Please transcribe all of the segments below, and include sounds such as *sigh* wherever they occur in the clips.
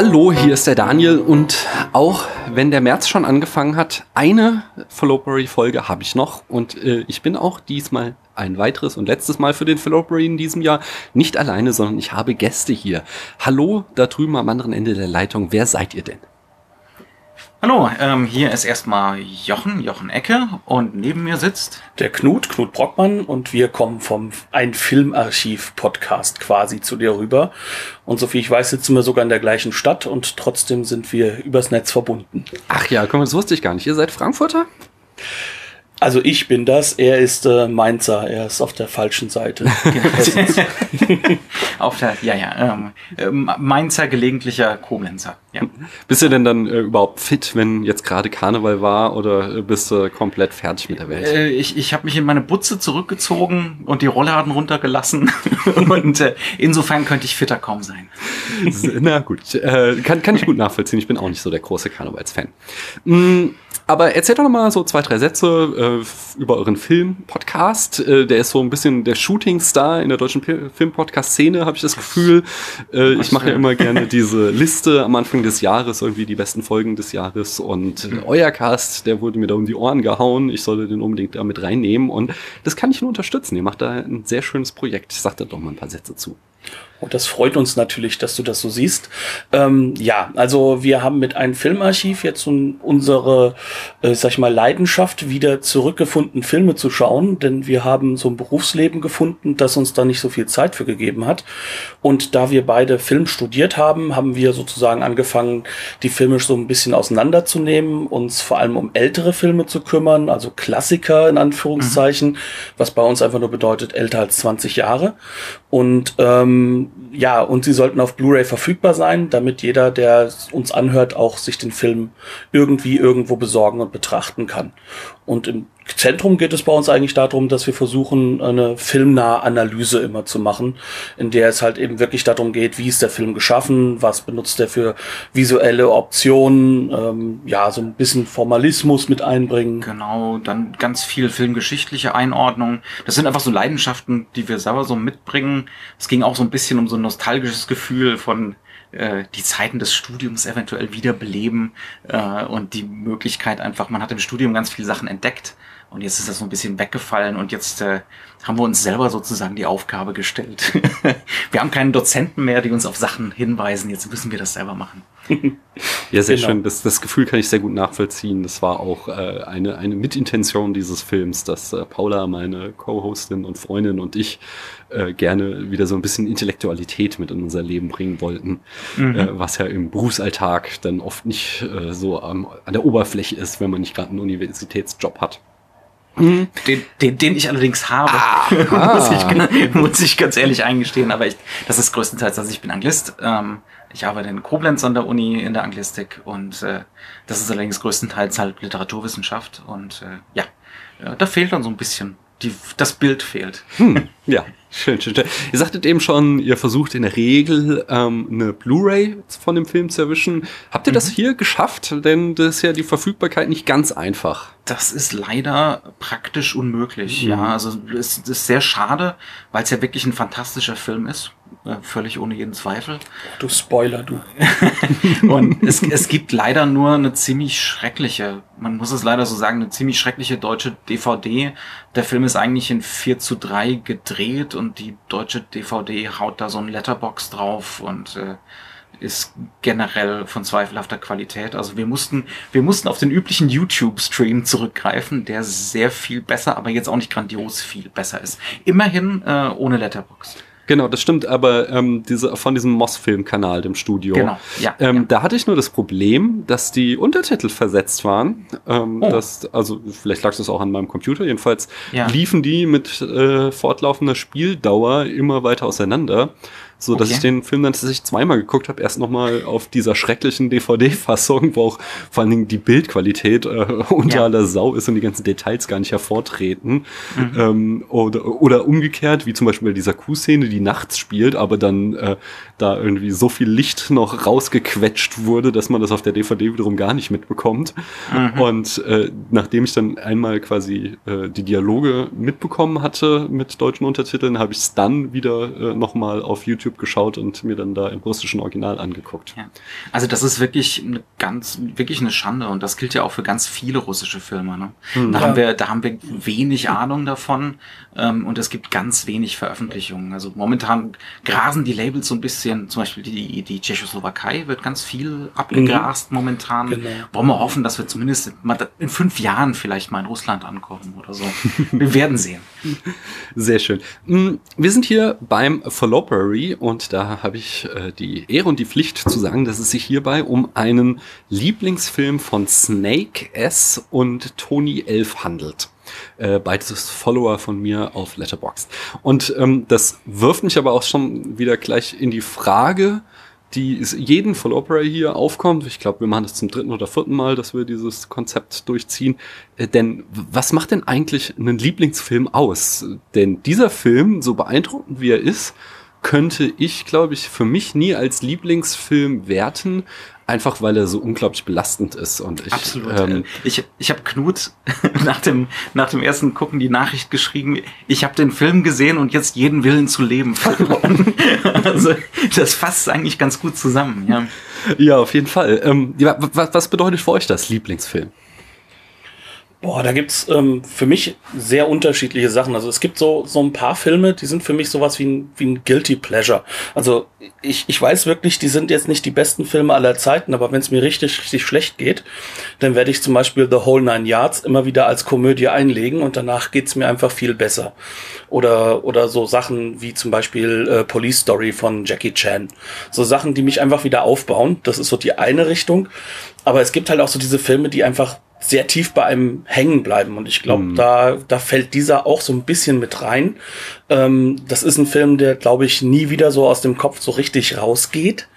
Hallo, hier ist der Daniel und auch wenn der März schon angefangen hat, eine Fallopery-Folge habe ich noch und äh, ich bin auch diesmal ein weiteres und letztes Mal für den Fallopery in diesem Jahr nicht alleine, sondern ich habe Gäste hier. Hallo, da drüben am anderen Ende der Leitung, wer seid ihr denn? Hallo, ähm, hier ist erstmal Jochen, Jochen Ecke und neben mir sitzt der Knut, Knut Brockmann und wir kommen vom Ein Filmarchiv Podcast quasi zu dir rüber. Und soviel ich weiß, sitzen wir sogar in der gleichen Stadt und trotzdem sind wir übers Netz verbunden. Ach ja, komm, das wusste ich gar nicht. Ihr seid Frankfurter? Also ich bin das, er ist äh, Mainzer, er ist auf der falschen Seite. *laughs* *laughs* auf der, ja, ja, ähm, ähm, Mainzer gelegentlicher Koblenzer. Ja. Bist du denn dann äh, überhaupt fit, wenn jetzt gerade Karneval war oder äh, bist du komplett fertig mit der Welt? Äh, ich ich habe mich in meine Butze zurückgezogen und die Rollladen runtergelassen *laughs* und äh, insofern könnte ich fitter kaum sein. Na gut, äh, kann, kann ich gut nachvollziehen. Ich bin auch nicht so der große Karnevalsfan. Mm, aber erzählt doch noch mal so zwei, drei Sätze äh, über euren Film-Podcast. Äh, der ist so ein bisschen der Shooting-Star in der deutschen Film-Podcast-Szene, habe ich das Gefühl. Äh, ich mache ja immer gerne *laughs* diese Liste am Anfang des Jahres, irgendwie die besten Folgen des Jahres. Und äh, euer Cast, der wurde mir da um die Ohren gehauen. Ich sollte den unbedingt damit reinnehmen. Und das kann ich nur unterstützen. Ihr macht da ein sehr schönes Projekt. Ich sag da doch mal ein paar Sätze zu. Und das freut uns natürlich, dass du das so siehst. Ähm, ja, also wir haben mit einem Filmarchiv jetzt unsere, äh, sag ich mal, Leidenschaft wieder zurückgefunden, Filme zu schauen, denn wir haben so ein Berufsleben gefunden, das uns da nicht so viel Zeit für gegeben hat. Und da wir beide Film studiert haben, haben wir sozusagen angefangen, die Filme so ein bisschen auseinanderzunehmen, uns vor allem um ältere Filme zu kümmern, also Klassiker in Anführungszeichen, mhm. was bei uns einfach nur bedeutet älter als 20 Jahre. Und ähm, ja, und sie sollten auf Blu-ray verfügbar sein, damit jeder, der uns anhört, auch sich den Film irgendwie irgendwo besorgen und betrachten kann. Und im Zentrum geht es bei uns eigentlich darum, dass wir versuchen, eine filmnahe Analyse immer zu machen, in der es halt eben wirklich darum geht, wie ist der Film geschaffen, was benutzt er für visuelle Optionen, ähm, ja, so ein bisschen Formalismus mit einbringen. Genau, dann ganz viel filmgeschichtliche Einordnung. Das sind einfach so Leidenschaften, die wir selber so mitbringen. Es ging auch so ein bisschen um so ein nostalgisches Gefühl von äh, die Zeiten des Studiums eventuell wiederbeleben äh, und die Möglichkeit einfach, man hat im Studium ganz viele Sachen entdeckt und jetzt ist das so ein bisschen weggefallen und jetzt äh, haben wir uns selber sozusagen die Aufgabe gestellt. *laughs* wir haben keinen Dozenten mehr, die uns auf Sachen hinweisen. Jetzt müssen wir das selber machen. *laughs* ja, sehr genau. schön. Das, das Gefühl kann ich sehr gut nachvollziehen. Das war auch äh, eine, eine Mitintention dieses Films, dass äh, Paula, meine Co-Hostin und Freundin und ich äh, gerne wieder so ein bisschen Intellektualität mit in unser Leben bringen wollten, mhm. äh, was ja im Berufsalltag dann oft nicht äh, so ähm, an der Oberfläche ist, wenn man nicht gerade einen Universitätsjob hat. Mhm. Den, den, den ich allerdings habe, ah, *laughs* muss, ich, *laughs* muss ich ganz ehrlich eingestehen. Aber ich, das ist größtenteils, also ich bin Anglist. Ähm, ich arbeite in Koblenz an der Uni in der Anglistik und äh, das ist allerdings größtenteils halt Literaturwissenschaft und äh, ja, äh, da fehlt dann so ein bisschen die, das Bild fehlt. Hm, *laughs* ja, schön, schön, schön. Ihr sagtet eben schon, ihr versucht in der Regel ähm, eine Blu-ray von dem Film zu erwischen. Habt ihr mhm. das hier geschafft? Denn das ist ja die Verfügbarkeit nicht ganz einfach. Das ist leider praktisch unmöglich. Mhm. Ja, also es ist sehr schade, weil es ja wirklich ein fantastischer Film ist. Äh, völlig ohne jeden Zweifel. Du Spoiler, du. *laughs* und es, es gibt leider nur eine ziemlich schreckliche, man muss es leider so sagen, eine ziemlich schreckliche deutsche DVD. Der Film ist eigentlich in 4 zu 3 gedreht und die deutsche DVD haut da so ein Letterbox drauf und äh, ist generell von zweifelhafter Qualität. Also wir mussten, wir mussten auf den üblichen YouTube-Stream zurückgreifen, der sehr viel besser, aber jetzt auch nicht grandios viel besser ist. Immerhin äh, ohne Letterbox. Genau, das stimmt, aber ähm, diese, von diesem Moss-Film-Kanal, dem Studio. Genau, ja, ähm, ja, Da hatte ich nur das Problem, dass die Untertitel versetzt waren. Ähm, oh. das, also vielleicht lag es auch an meinem Computer. Jedenfalls ja. liefen die mit äh, fortlaufender Spieldauer immer weiter auseinander so dass okay. ich den Film dann tatsächlich zweimal geguckt habe. Erst nochmal auf dieser schrecklichen DVD-Fassung, wo auch vor allen Dingen die Bildqualität äh, *laughs* unter ja. aller Sau ist und die ganzen Details gar nicht hervortreten. Mhm. Ähm, oder, oder umgekehrt, wie zum Beispiel bei dieser Kuhszene, die nachts spielt, aber dann äh, da irgendwie so viel Licht noch rausgequetscht wurde, dass man das auf der DVD wiederum gar nicht mitbekommt. Mhm. Und äh, nachdem ich dann einmal quasi äh, die Dialoge mitbekommen hatte mit deutschen Untertiteln, habe ich es dann wieder äh, nochmal auf YouTube YouTube geschaut und mir dann da im russischen Original angeguckt. Ja. Also das ist wirklich eine ganz, wirklich eine Schande und das gilt ja auch für ganz viele russische Filme. Ne? Hm, da ja. haben wir, da haben wir wenig Ahnung davon ähm, und es gibt ganz wenig Veröffentlichungen. Also momentan grasen die Labels so ein bisschen, zum Beispiel die, die Tschechoslowakei wird ganz viel abgegrast mhm. momentan. Genau. Wollen wir hoffen, dass wir zumindest in fünf Jahren vielleicht mal in Russland ankommen oder so. wir werden sehen. *laughs* Sehr schön. Mm, wir sind hier beim Fallopery und da habe ich äh, die Ehre und die Pflicht zu sagen, dass es sich hierbei um einen Lieblingsfilm von Snake S und Tony Elf handelt. Äh, beides Follower von mir auf Letterboxd. Und ähm, das wirft mich aber auch schon wieder gleich in die Frage, die jeden Full Opera hier aufkommt. Ich glaube, wir machen das zum dritten oder vierten Mal, dass wir dieses Konzept durchziehen. Äh, denn was macht denn eigentlich einen Lieblingsfilm aus? Denn dieser Film, so beeindruckend wie er ist, könnte ich, glaube ich, für mich nie als Lieblingsfilm werten, einfach weil er so unglaublich belastend ist. Und ich, Absolut. Ähm, ich ich habe Knut *laughs* nach dem, nach dem ersten Gucken die Nachricht geschrieben, ich habe den Film gesehen und jetzt jeden Willen zu leben verloren. *laughs* also das fasst eigentlich ganz gut zusammen. Ja, ja auf jeden Fall. Ähm, was, was bedeutet für euch das Lieblingsfilm? Boah, da gibt's ähm, für mich sehr unterschiedliche Sachen. Also es gibt so, so ein paar Filme, die sind für mich sowas wie ein, wie ein Guilty Pleasure. Also ich, ich weiß wirklich, die sind jetzt nicht die besten Filme aller Zeiten, aber wenn es mir richtig, richtig schlecht geht, dann werde ich zum Beispiel The Whole Nine Yards immer wieder als Komödie einlegen und danach geht's mir einfach viel besser. Oder, oder so Sachen wie zum Beispiel äh, Police Story von Jackie Chan. So Sachen, die mich einfach wieder aufbauen. Das ist so die eine Richtung. Aber es gibt halt auch so diese Filme, die einfach sehr tief bei einem hängen bleiben. Und ich glaube, mhm. da, da fällt dieser auch so ein bisschen mit rein. Ähm, das ist ein Film, der, glaube ich, nie wieder so aus dem Kopf so richtig rausgeht.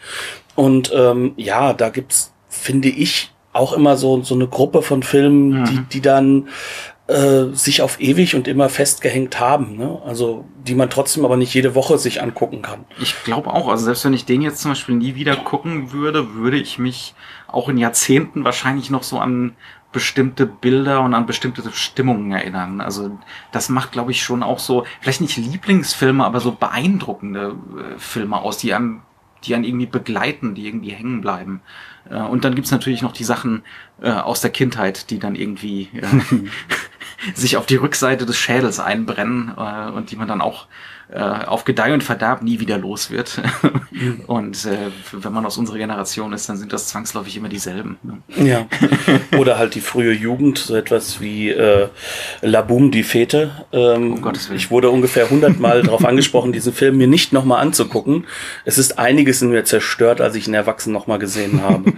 Und ähm, ja, da gibt's, finde ich, auch immer so, so eine Gruppe von Filmen, mhm. die, die dann äh, sich auf ewig und immer festgehängt haben. Ne? Also die man trotzdem aber nicht jede Woche sich angucken kann. Ich glaube auch. Also selbst wenn ich den jetzt zum Beispiel nie wieder gucken würde, würde ich mich auch in Jahrzehnten wahrscheinlich noch so an bestimmte Bilder und an bestimmte Stimmungen erinnern. Also das macht, glaube ich, schon auch so, vielleicht nicht Lieblingsfilme, aber so beeindruckende äh, Filme aus, die einem, die einen irgendwie begleiten, die irgendwie hängen bleiben. Äh, und dann gibt's natürlich noch die Sachen äh, aus der Kindheit, die dann irgendwie *laughs* *laughs* sich auf die Rückseite des Schädels einbrennen und die man dann auch äh, auf Gedeih und Verderb nie wieder los wird. *laughs* Mhm. und äh, wenn man aus unserer Generation ist, dann sind das zwangsläufig immer dieselben. Ne? Ja. *laughs* Oder halt die frühe Jugend, so etwas wie äh, La Boom, die Fete. Ähm, um ich wurde ungefähr hundertmal *laughs* darauf angesprochen, diesen Film mir nicht nochmal anzugucken. Es ist einiges in mir zerstört, als ich ihn erwachsen nochmal gesehen habe.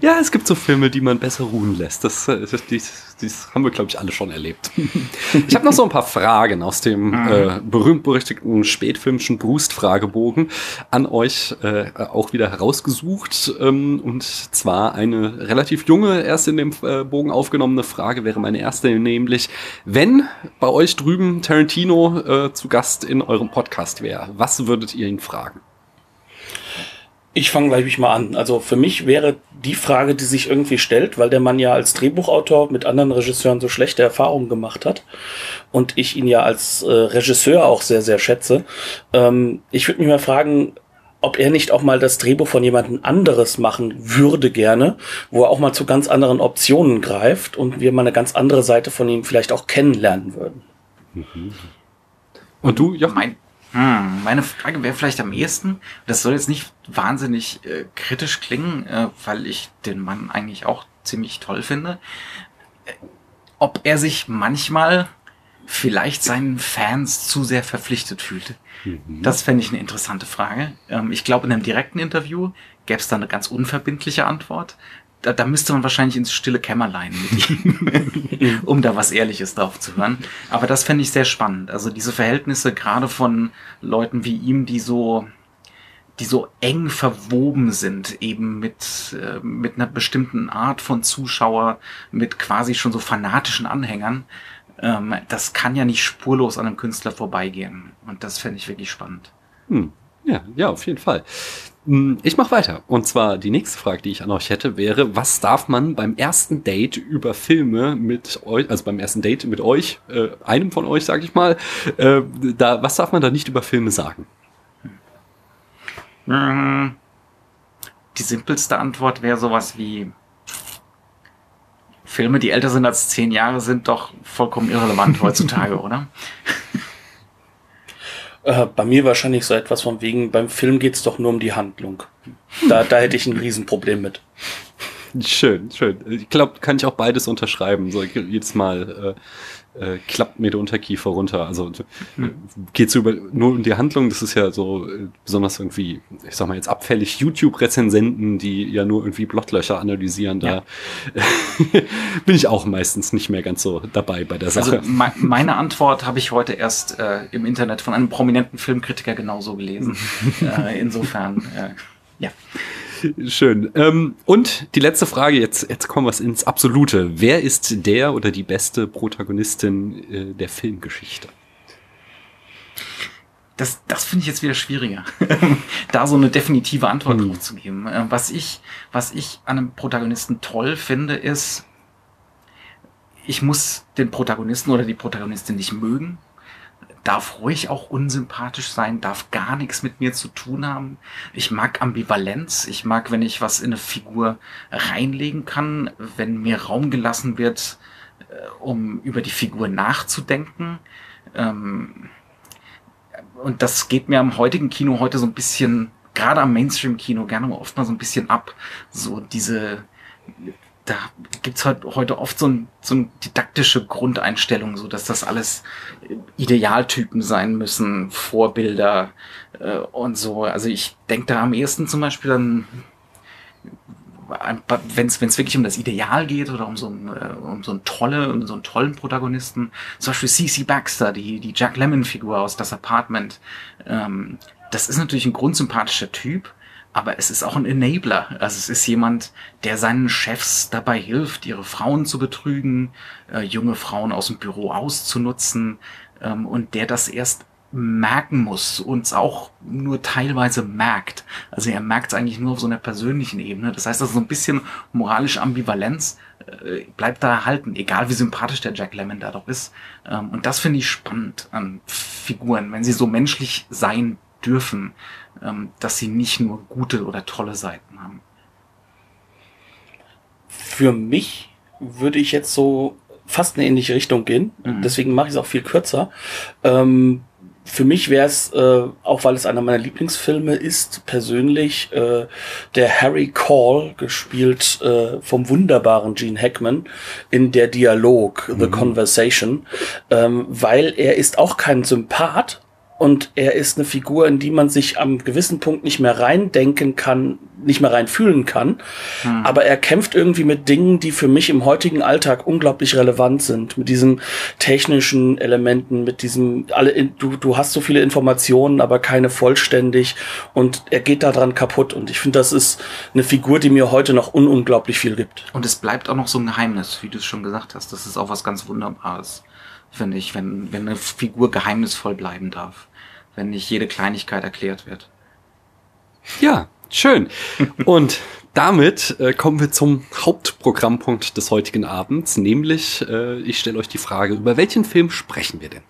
ja, es gibt so Filme, die man besser ruhen lässt. Das, das, das, das haben wir, glaube ich, alle schon erlebt. *laughs* ich habe noch so ein paar Fragen aus dem mhm. äh, berühmt-berüchtigten spätfilmischen Brust-Fragebogen an euch äh, auch wieder herausgesucht. Ähm, und zwar eine relativ junge, erst in dem äh, Bogen aufgenommene Frage wäre meine erste, nämlich, wenn bei euch drüben Tarantino äh, zu Gast in eurem Podcast wäre, was würdet ihr ihn fragen? Ich fange gleich mal an. Also für mich wäre die Frage, die sich irgendwie stellt, weil der Mann ja als Drehbuchautor mit anderen Regisseuren so schlechte Erfahrungen gemacht hat und ich ihn ja als äh, Regisseur auch sehr, sehr schätze. Ähm, ich würde mich mal fragen, ob er nicht auch mal das Drehbuch von jemandem anderes machen würde gerne, wo er auch mal zu ganz anderen Optionen greift und wir mal eine ganz andere Seite von ihm vielleicht auch kennenlernen würden. Mhm. Und du, ja? Mein, hm, meine Frage wäre vielleicht am ehesten, das soll jetzt nicht wahnsinnig äh, kritisch klingen, äh, weil ich den Mann eigentlich auch ziemlich toll finde, äh, ob er sich manchmal vielleicht seinen Fans zu sehr verpflichtet fühlt. Mhm. Das fände ich eine interessante Frage. Ähm, ich glaube, in einem direkten Interview gäbe es da eine ganz unverbindliche Antwort da, da müsste man wahrscheinlich ins stille Kämmerlein mit ihm, *laughs* um da was Ehrliches drauf zu hören. Aber das fände ich sehr spannend. Also diese Verhältnisse gerade von Leuten wie ihm, die so, die so eng verwoben sind, eben mit, äh, mit einer bestimmten Art von Zuschauer, mit quasi schon so fanatischen Anhängern. Ähm, das kann ja nicht spurlos an einem Künstler vorbeigehen. Und das fände ich wirklich spannend. Hm. Ja, ja, auf jeden Fall. Hm, ich mache weiter. Und zwar die nächste Frage, die ich an euch hätte, wäre, was darf man beim ersten Date über Filme mit euch, also beim ersten Date mit euch, äh, einem von euch, sag ich mal, äh, da, was darf man da nicht über Filme sagen? Hm, die simpelste Antwort wäre sowas wie Filme, die älter sind als zehn Jahre, sind doch vollkommen irrelevant heutzutage, *laughs* oder? Äh, bei mir wahrscheinlich so etwas von wegen, beim Film geht's doch nur um die Handlung. Da, da hätte ich ein Riesenproblem mit. Schön, schön. Ich glaube, kann ich auch beides unterschreiben. So jedes Mal äh, äh, klappt mir der Unterkiefer runter. Also hm. geht es über nur um die Handlung. Das ist ja so äh, besonders irgendwie, ich sag mal jetzt abfällig YouTube-Rezensenten, die ja nur irgendwie Blottlöcher analysieren. Da ja. *laughs* bin ich auch meistens nicht mehr ganz so dabei bei der also Sache. Also me meine Antwort habe ich heute erst äh, im Internet von einem prominenten Filmkritiker genauso gelesen. *laughs* äh, insofern, äh, ja. Schön. Ähm, und die letzte Frage, jetzt, jetzt kommen wir ins Absolute. Wer ist der oder die beste Protagonistin äh, der Filmgeschichte? Das, das finde ich jetzt wieder schwieriger, *laughs* da so eine definitive Antwort hm. drauf zu geben. Äh, was ich, was ich an einem Protagonisten toll finde, ist, ich muss den Protagonisten oder die Protagonistin nicht mögen darf ruhig auch unsympathisch sein, darf gar nichts mit mir zu tun haben. Ich mag Ambivalenz. Ich mag, wenn ich was in eine Figur reinlegen kann, wenn mir Raum gelassen wird, äh, um über die Figur nachzudenken. Ähm, und das geht mir am heutigen Kino heute so ein bisschen, gerade am Mainstream-Kino, gerne oft mal so ein bisschen ab. So diese da gibt's halt heute oft so, ein, so eine didaktische Grundeinstellung, so dass das alles Idealtypen sein müssen, Vorbilder äh, und so. Also ich denke da am ehesten zum Beispiel dann, wenn es wirklich um das Ideal geht oder um so, ein, äh, um so einen tolle, um so einen tollen Protagonisten, zum Beispiel CC Baxter, die, die Jack Lemmon-Figur aus Das Apartment, ähm, das ist natürlich ein grundsympathischer Typ, aber es ist auch ein Enabler. Also es ist jemand, der seinen Chefs dabei hilft, ihre Frauen zu betrügen, äh, junge Frauen aus dem Büro auszunutzen ähm, und der das erst merken muss, uns auch nur teilweise merkt. Also er merkt es eigentlich nur auf so einer persönlichen Ebene. Das heißt, also so ein bisschen moralische Ambivalenz äh, bleibt da erhalten, egal wie sympathisch der Jack Lemmon da doch ist. Ähm, und das finde ich spannend an Figuren, wenn sie so menschlich sein dürfen ähm, dass sie nicht nur gute oder tolle Seiten haben. Für mich würde ich jetzt so fast in eine ähnliche Richtung gehen. Mhm. Deswegen mache ich es auch viel kürzer. Ähm, für mich wäre es, äh, auch weil es einer meiner Lieblingsfilme ist, persönlich äh, der Harry Call, gespielt äh, vom wunderbaren Gene Hackman in der Dialog, The mhm. Conversation, ähm, weil er ist auch kein Sympath, und er ist eine Figur, in die man sich am gewissen Punkt nicht mehr reindenken kann, nicht mehr reinfühlen kann. Hm. Aber er kämpft irgendwie mit Dingen, die für mich im heutigen Alltag unglaublich relevant sind. Mit diesen technischen Elementen, mit diesem, alle, du, du hast so viele Informationen, aber keine vollständig. Und er geht daran kaputt. Und ich finde, das ist eine Figur, die mir heute noch ununglaublich viel gibt. Und es bleibt auch noch so ein Geheimnis, wie du es schon gesagt hast. Das ist auch was ganz Wunderbares finde ich, wenn, wenn eine Figur geheimnisvoll bleiben darf, wenn nicht jede Kleinigkeit erklärt wird. Ja, schön. Und damit äh, kommen wir zum Hauptprogrammpunkt des heutigen Abends, nämlich äh, ich stelle euch die Frage, über welchen Film sprechen wir denn?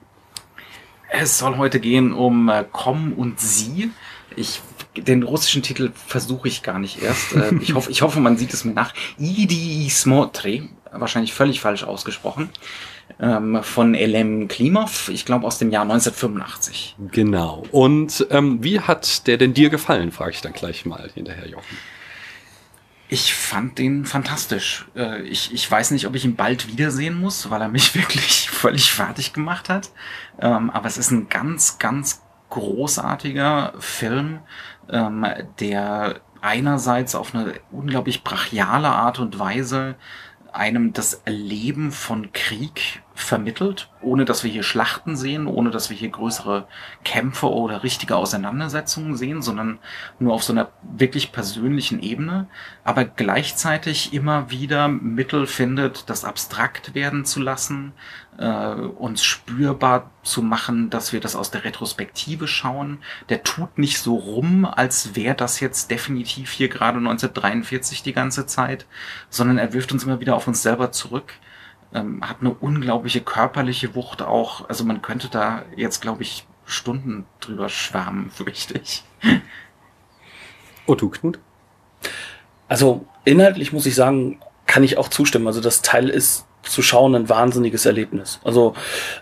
Es soll heute gehen um äh, Komm und Sie. Ich den russischen Titel versuche ich gar nicht erst. Äh, ich hoffe, ich hoffe, man sieht es mir nach. Idi Smotri, wahrscheinlich völlig falsch ausgesprochen ähm, von Elem Klimov, ich glaube aus dem Jahr 1985. Genau. Und ähm, wie hat der denn dir gefallen, frage ich dann gleich mal hinterher, Jochen. Ich fand den fantastisch. Äh, ich, ich weiß nicht, ob ich ihn bald wiedersehen muss, weil er mich *laughs* wirklich völlig fertig gemacht hat. Ähm, aber es ist ein ganz, ganz großartiger Film, ähm, der einerseits auf eine unglaublich brachiale Art und Weise einem das Erleben von Krieg vermittelt, ohne dass wir hier Schlachten sehen, ohne dass wir hier größere Kämpfe oder richtige Auseinandersetzungen sehen, sondern nur auf so einer wirklich persönlichen Ebene, aber gleichzeitig immer wieder Mittel findet, das abstrakt werden zu lassen, äh, uns spürbar zu machen, dass wir das aus der Retrospektive schauen. Der tut nicht so rum, als wäre das jetzt definitiv hier gerade 1943 die ganze Zeit, sondern er wirft uns immer wieder auf uns selber zurück. Ähm, hat eine unglaubliche körperliche Wucht auch. Also man könnte da jetzt, glaube ich, Stunden drüber schwärmen, *laughs* fürchte ich. Und du, Knut? Also inhaltlich muss ich sagen, kann ich auch zustimmen. Also das Teil ist zu schauen ein wahnsinniges Erlebnis. Also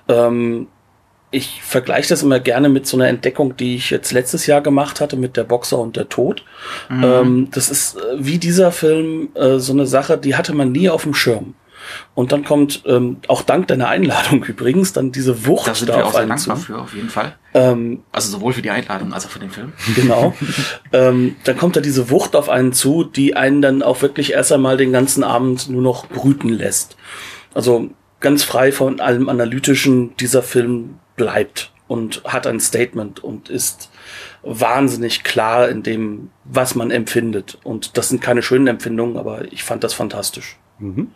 ähm, ich vergleiche das immer gerne mit so einer Entdeckung, die ich jetzt letztes Jahr gemacht hatte mit der Boxer und der Tod. Mhm. Ähm, das ist äh, wie dieser Film äh, so eine Sache, die hatte man nie auf dem Schirm. Und dann kommt, ähm, auch dank deiner Einladung *laughs* übrigens, dann diese Wucht da sind da wir auch sehr dankbar zu. für, auf jeden Fall. Ähm, also sowohl für die Einladung als auch für den Film. *laughs* Genau. ähm, dann kommt da diese Wucht auf einen zu, die einen dann auch wirklich erst einmal den ganzen Abend nur noch brüten lässt. Also ganz frei von allem Analytischen, dieser Film bleibt und hat ein Statement und ist wahnsinnig klar in dem, was man empfindet. Und das sind keine schönen Empfindungen, aber ich fand das fantastisch. Mhm.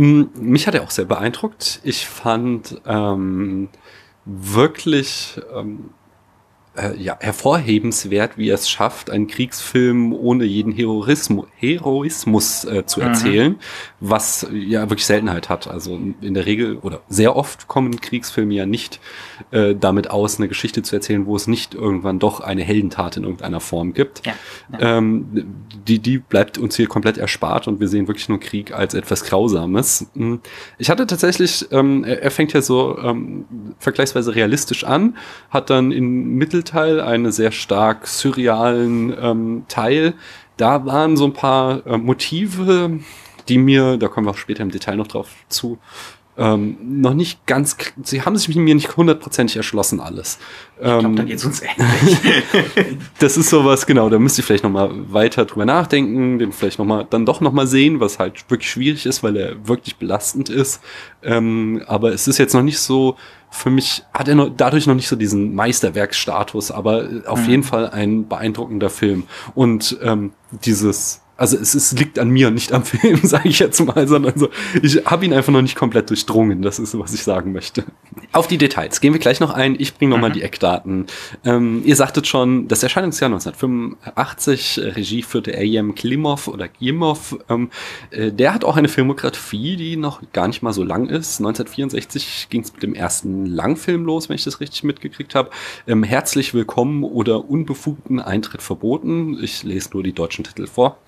Mich hat er auch sehr beeindruckt. Ich fand ähm, wirklich ähm, äh, ja, hervorhebenswert, wie er es schafft, einen Kriegsfilm ohne jeden Heroismus, Heroismus äh, zu mhm. erzählen, mhm. was ja wirklich Seltenheit hat. Also in der Regel oder sehr oft kommen Kriegsfilme ja nicht äh, damit aus, eine Geschichte zu erzählen, wo es nicht irgendwann doch eine Heldentat in irgendeiner Form gibt. Ja, ja. Ähm, die, die bleibt uns hier komplett erspart und wir sehen wirklich nur Krieg als etwas Grausames. Hm. Ich hatte tatsächlich, ähm, er fängt ja so ähm, vergleichsweise realistisch an, hat dann in Mittel Teil, einen sehr stark surrealen ähm, Teil. Da waren so ein paar äh, Motive, die mir, da kommen wir auch später im Detail noch drauf zu, ähm, noch nicht ganz, sie haben sich mir nicht hundertprozentig erschlossen alles. Ich glaube, ähm, da geht's uns ähnlich. *laughs* das ist sowas, genau, da müsst ihr vielleicht nochmal weiter drüber nachdenken, den vielleicht nochmal, dann doch nochmal sehen, was halt wirklich schwierig ist, weil er wirklich belastend ist. Ähm, aber es ist jetzt noch nicht so, für mich hat er noch, dadurch noch nicht so diesen Meisterwerksstatus, aber auf mhm. jeden Fall ein beeindruckender Film. Und ähm, dieses also es ist, liegt an mir, nicht am *laughs* Film, sage ich jetzt mal, sondern so, ich habe ihn einfach noch nicht komplett durchdrungen. Das ist, was ich sagen möchte. Auf die Details gehen wir gleich noch ein. Ich bringe nochmal mhm. die Eckdaten. Ähm, ihr sagtet schon, das Erscheinungsjahr 1985, Regie führte Ayam Klimov oder Klimov. Ähm, äh, der hat auch eine Filmografie, die noch gar nicht mal so lang ist. 1964 ging es mit dem ersten Langfilm los, wenn ich das richtig mitgekriegt habe. Ähm, Herzlich willkommen oder unbefugten Eintritt verboten. Ich lese nur die deutschen Titel vor.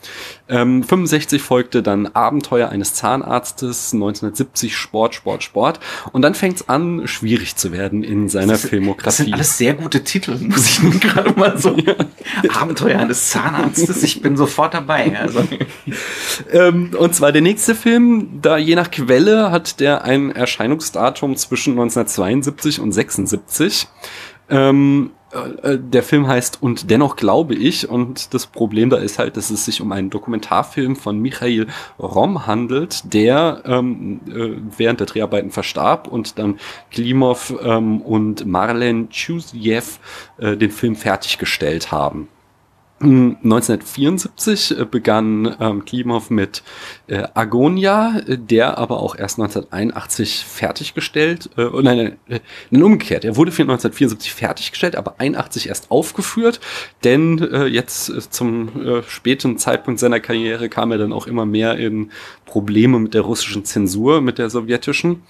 Ähm, 65 folgte dann Abenteuer eines Zahnarztes, 1970 Sport, Sport, Sport. Und dann fängt es an, schwierig zu werden in seiner das, Filmografie. Das sind alles sehr gute Titel, muss ich nun gerade mal so. Ja. Abenteuer eines Zahnarztes, ich bin sofort dabei. Also. ähm, und zwar der nächste Film, da je nach Quelle hat der ein Erscheinungsdatum zwischen 1972 und 76. Ähm, äh, der Film heißt Und dennoch glaube ich. Und das Problem da ist halt, dass es sich um einen Dokumentarfilm von Michael Rom handelt, der ähm, äh, während der Dreharbeiten verstarb und dann Klimov ähm, und Marlen Chusiev äh, den Film fertiggestellt haben. 1974 äh, begann ähm, Klimov mit äh, Agonia, der aber auch erst 1981 fertiggestellt, äh, oh nein, nein, nein, umgekehrt. Er wurde für 1974 fertiggestellt, aber 81 erst aufgeführt, denn äh, jetzt äh, zum äh, späten Zeitpunkt seiner Karriere kam er dann auch immer mehr in Probleme mit der russischen Zensur, mit der sowjetischen.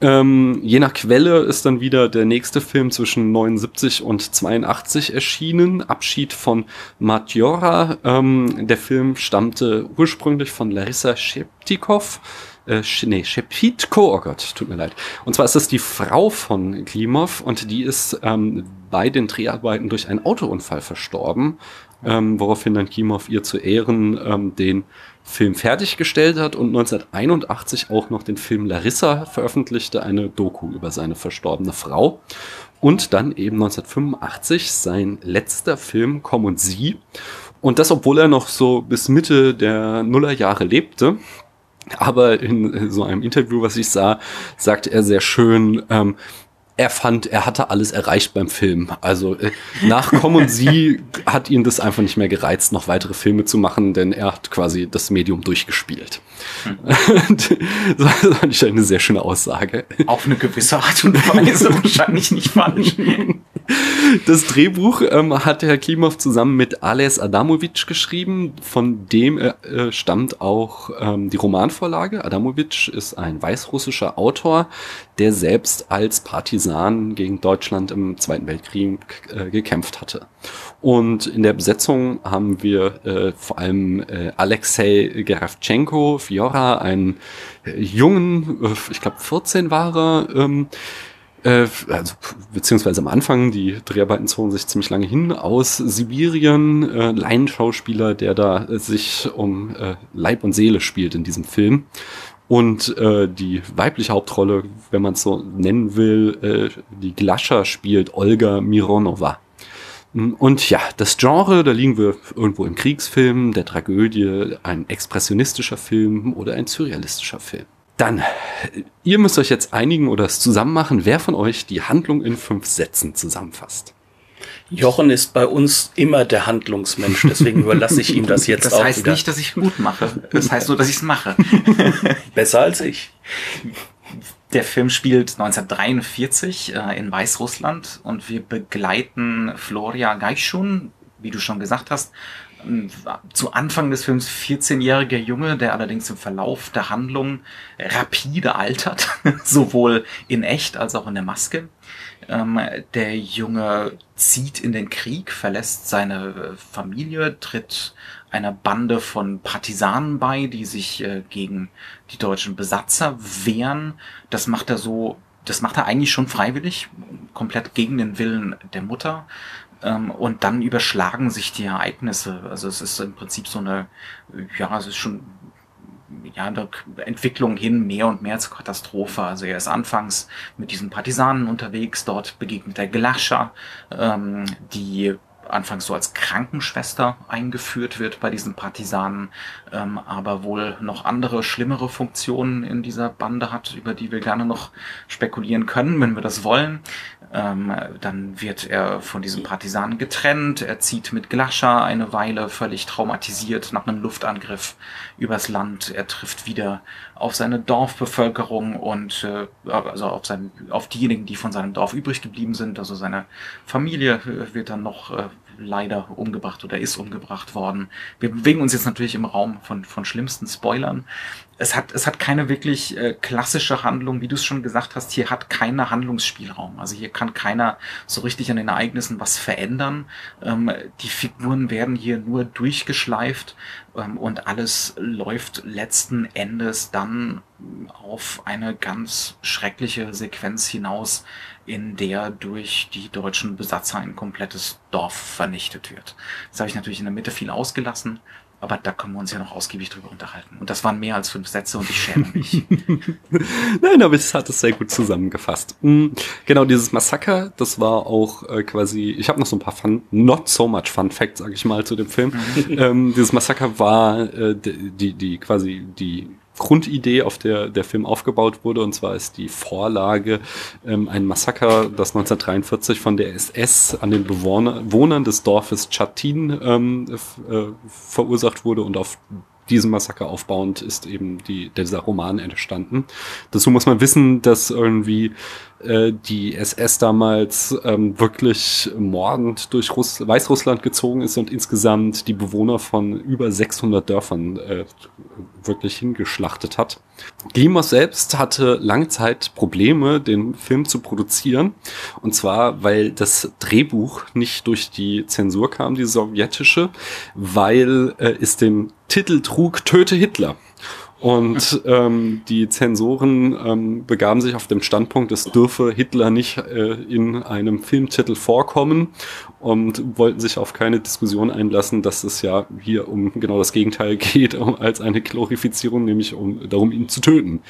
Ähm, je nach Quelle ist dann wieder der nächste Film zwischen 79 und 82 erschienen. Abschied von Matjora. Ähm, der Film stammte ursprünglich von Larissa Sheptikov. Äh, nee, Shepitko, oh Gott, tut mir leid. Und zwar ist das die Frau von Klimov und die ist ähm, bei den Dreharbeiten durch einen Autounfall verstorben, ähm, woraufhin dann Klimov ihr zu Ehren ähm, den Film fertiggestellt hat und 1981 auch noch den Film Larissa veröffentlichte, eine Doku über seine verstorbene Frau. Und dann eben 1985 sein letzter Film Komm und Sie. Und das, obwohl er noch so bis Mitte der Nullerjahre lebte. Aber in so einem Interview, was ich sah, sagte er sehr schön, ähm, er fand, er hatte alles erreicht beim Film. Also äh, nach Komm und Sie *laughs* hat ihn das einfach nicht mehr gereizt, noch weitere Filme zu machen, denn er hat quasi das Medium durchgespielt. Hm. *laughs* das fand ich eine sehr schöne Aussage. Auf eine gewisse Art und Weise *laughs* wahrscheinlich nicht falsch. Das Drehbuch ähm, hat Herr Klimov zusammen mit Ales Adamovic geschrieben, von dem äh, äh, stammt auch ähm, die Romanvorlage. Adamovic ist ein weißrussischer Autor, der selbst als Partisan gegen Deutschland im Zweiten Weltkrieg äh, gekämpft hatte. Und in der Besetzung haben wir äh, vor allem äh, Alexei Geravchenko, Fiora, einen äh, jungen, ich glaube 14 war er, ähm, äh, also, beziehungsweise am Anfang, die Dreharbeiten zogen sich ziemlich lange hin, aus Sibirien, äh, Laienschauspieler, der da äh, sich um äh, Leib und Seele spielt in diesem Film. Und äh, die weibliche Hauptrolle, wenn man es so nennen will, äh, die Glascha spielt Olga Mironova. Und ja, das Genre, da liegen wir irgendwo im Kriegsfilm, der Tragödie, ein expressionistischer Film oder ein surrealistischer Film. Dann, ihr müsst euch jetzt einigen oder es zusammen machen, wer von euch die Handlung in fünf Sätzen zusammenfasst. Jochen ist bei uns immer der Handlungsmensch, deswegen überlasse ich ihm das *laughs* jetzt das auch Das heißt wieder. nicht, dass ich gut mache. Das heißt nur, dass ich es mache. *laughs* Besser als ich. Der Film spielt 1943 äh, in Weißrussland und wir begleiten Floria Geischun, wie du schon gesagt hast, zu Anfang des Films 14-jähriger Junge, der allerdings im Verlauf der Handlung rapide altert, *laughs* sowohl in echt als auch in der Maske. Ähm, der Junge zieht in den Krieg, verlässt seine Familie, tritt einer Bande von Partisanen bei, die sich äh, gegen die deutschen Besatzer wehren. Das macht er so, das macht er eigentlich schon freiwillig, komplett gegen den Willen der Mutter. Ähm, und dann überschlagen sich die Ereignisse. Also es ist im Prinzip so eine, ja, es ist schon ja, eine Entwicklung hin mehr und mehr zur Katastrophe. Also er ist anfangs mit diesen Partisanen unterwegs, dort begegnet er Glascha, ähm, die anfangs so als Krankenschwester eingeführt wird bei diesen Partisanen, ähm, aber wohl noch andere, schlimmere Funktionen in dieser Bande hat, über die wir gerne noch spekulieren können, wenn wir das wollen. Ähm, dann wird er von diesen Partisanen getrennt, er zieht mit Glascha eine Weile völlig traumatisiert nach einem Luftangriff übers Land, er trifft wieder auf seine Dorfbevölkerung und äh, also auf, sein, auf diejenigen, die von seinem Dorf übrig geblieben sind, also seine Familie äh, wird dann noch äh, leider umgebracht oder ist umgebracht worden. Wir bewegen uns jetzt natürlich im Raum von, von schlimmsten Spoilern. Es hat, es hat keine wirklich äh, klassische Handlung, wie du es schon gesagt hast. Hier hat keiner Handlungsspielraum. Also hier kann keiner so richtig an den Ereignissen was verändern. Ähm, die Figuren werden hier nur durchgeschleift ähm, und alles läuft letzten Endes dann auf eine ganz schreckliche Sequenz hinaus, in der durch die deutschen Besatzer ein komplettes Dorf vernichtet wird. Das habe ich natürlich in der Mitte viel ausgelassen, aber da können wir uns ja noch ausgiebig drüber unterhalten. Und das waren mehr als fünf Sätze und ich schäme mich. *laughs* Nein, aber es hat es sehr gut zusammengefasst. Mhm. Genau, dieses Massaker, das war auch äh, quasi, ich habe noch so ein paar Fun, not so much Fun Facts, sage ich mal, zu dem Film. Mhm. Ähm, dieses Massaker war äh, die, die quasi die Grundidee, auf der der Film aufgebaut wurde. Und zwar ist die Vorlage ähm, ein Massaker, das 1943 von der SS an den Bewohner, Bewohnern des Dorfes Chatin ähm, äh, verursacht wurde und auf diesem Massaker aufbauend ist eben die, dieser Roman entstanden. Dazu muss man wissen, dass irgendwie äh, die SS damals ähm, wirklich mordend durch Russ Weißrussland gezogen ist und insgesamt die Bewohner von über 600 Dörfern äh, wirklich hingeschlachtet hat. Glimos selbst hatte lange Zeit Probleme, den Film zu produzieren. Und zwar, weil das Drehbuch nicht durch die Zensur kam, die sowjetische, weil äh, es den Titel trug Töte Hitler. Und ähm, die Zensoren ähm, begaben sich auf dem Standpunkt, es dürfe Hitler nicht äh, in einem Filmtitel vorkommen und wollten sich auf keine Diskussion einlassen, dass es ja hier um genau das Gegenteil *laughs* geht, um, als eine Glorifizierung, nämlich um darum, ihn zu töten.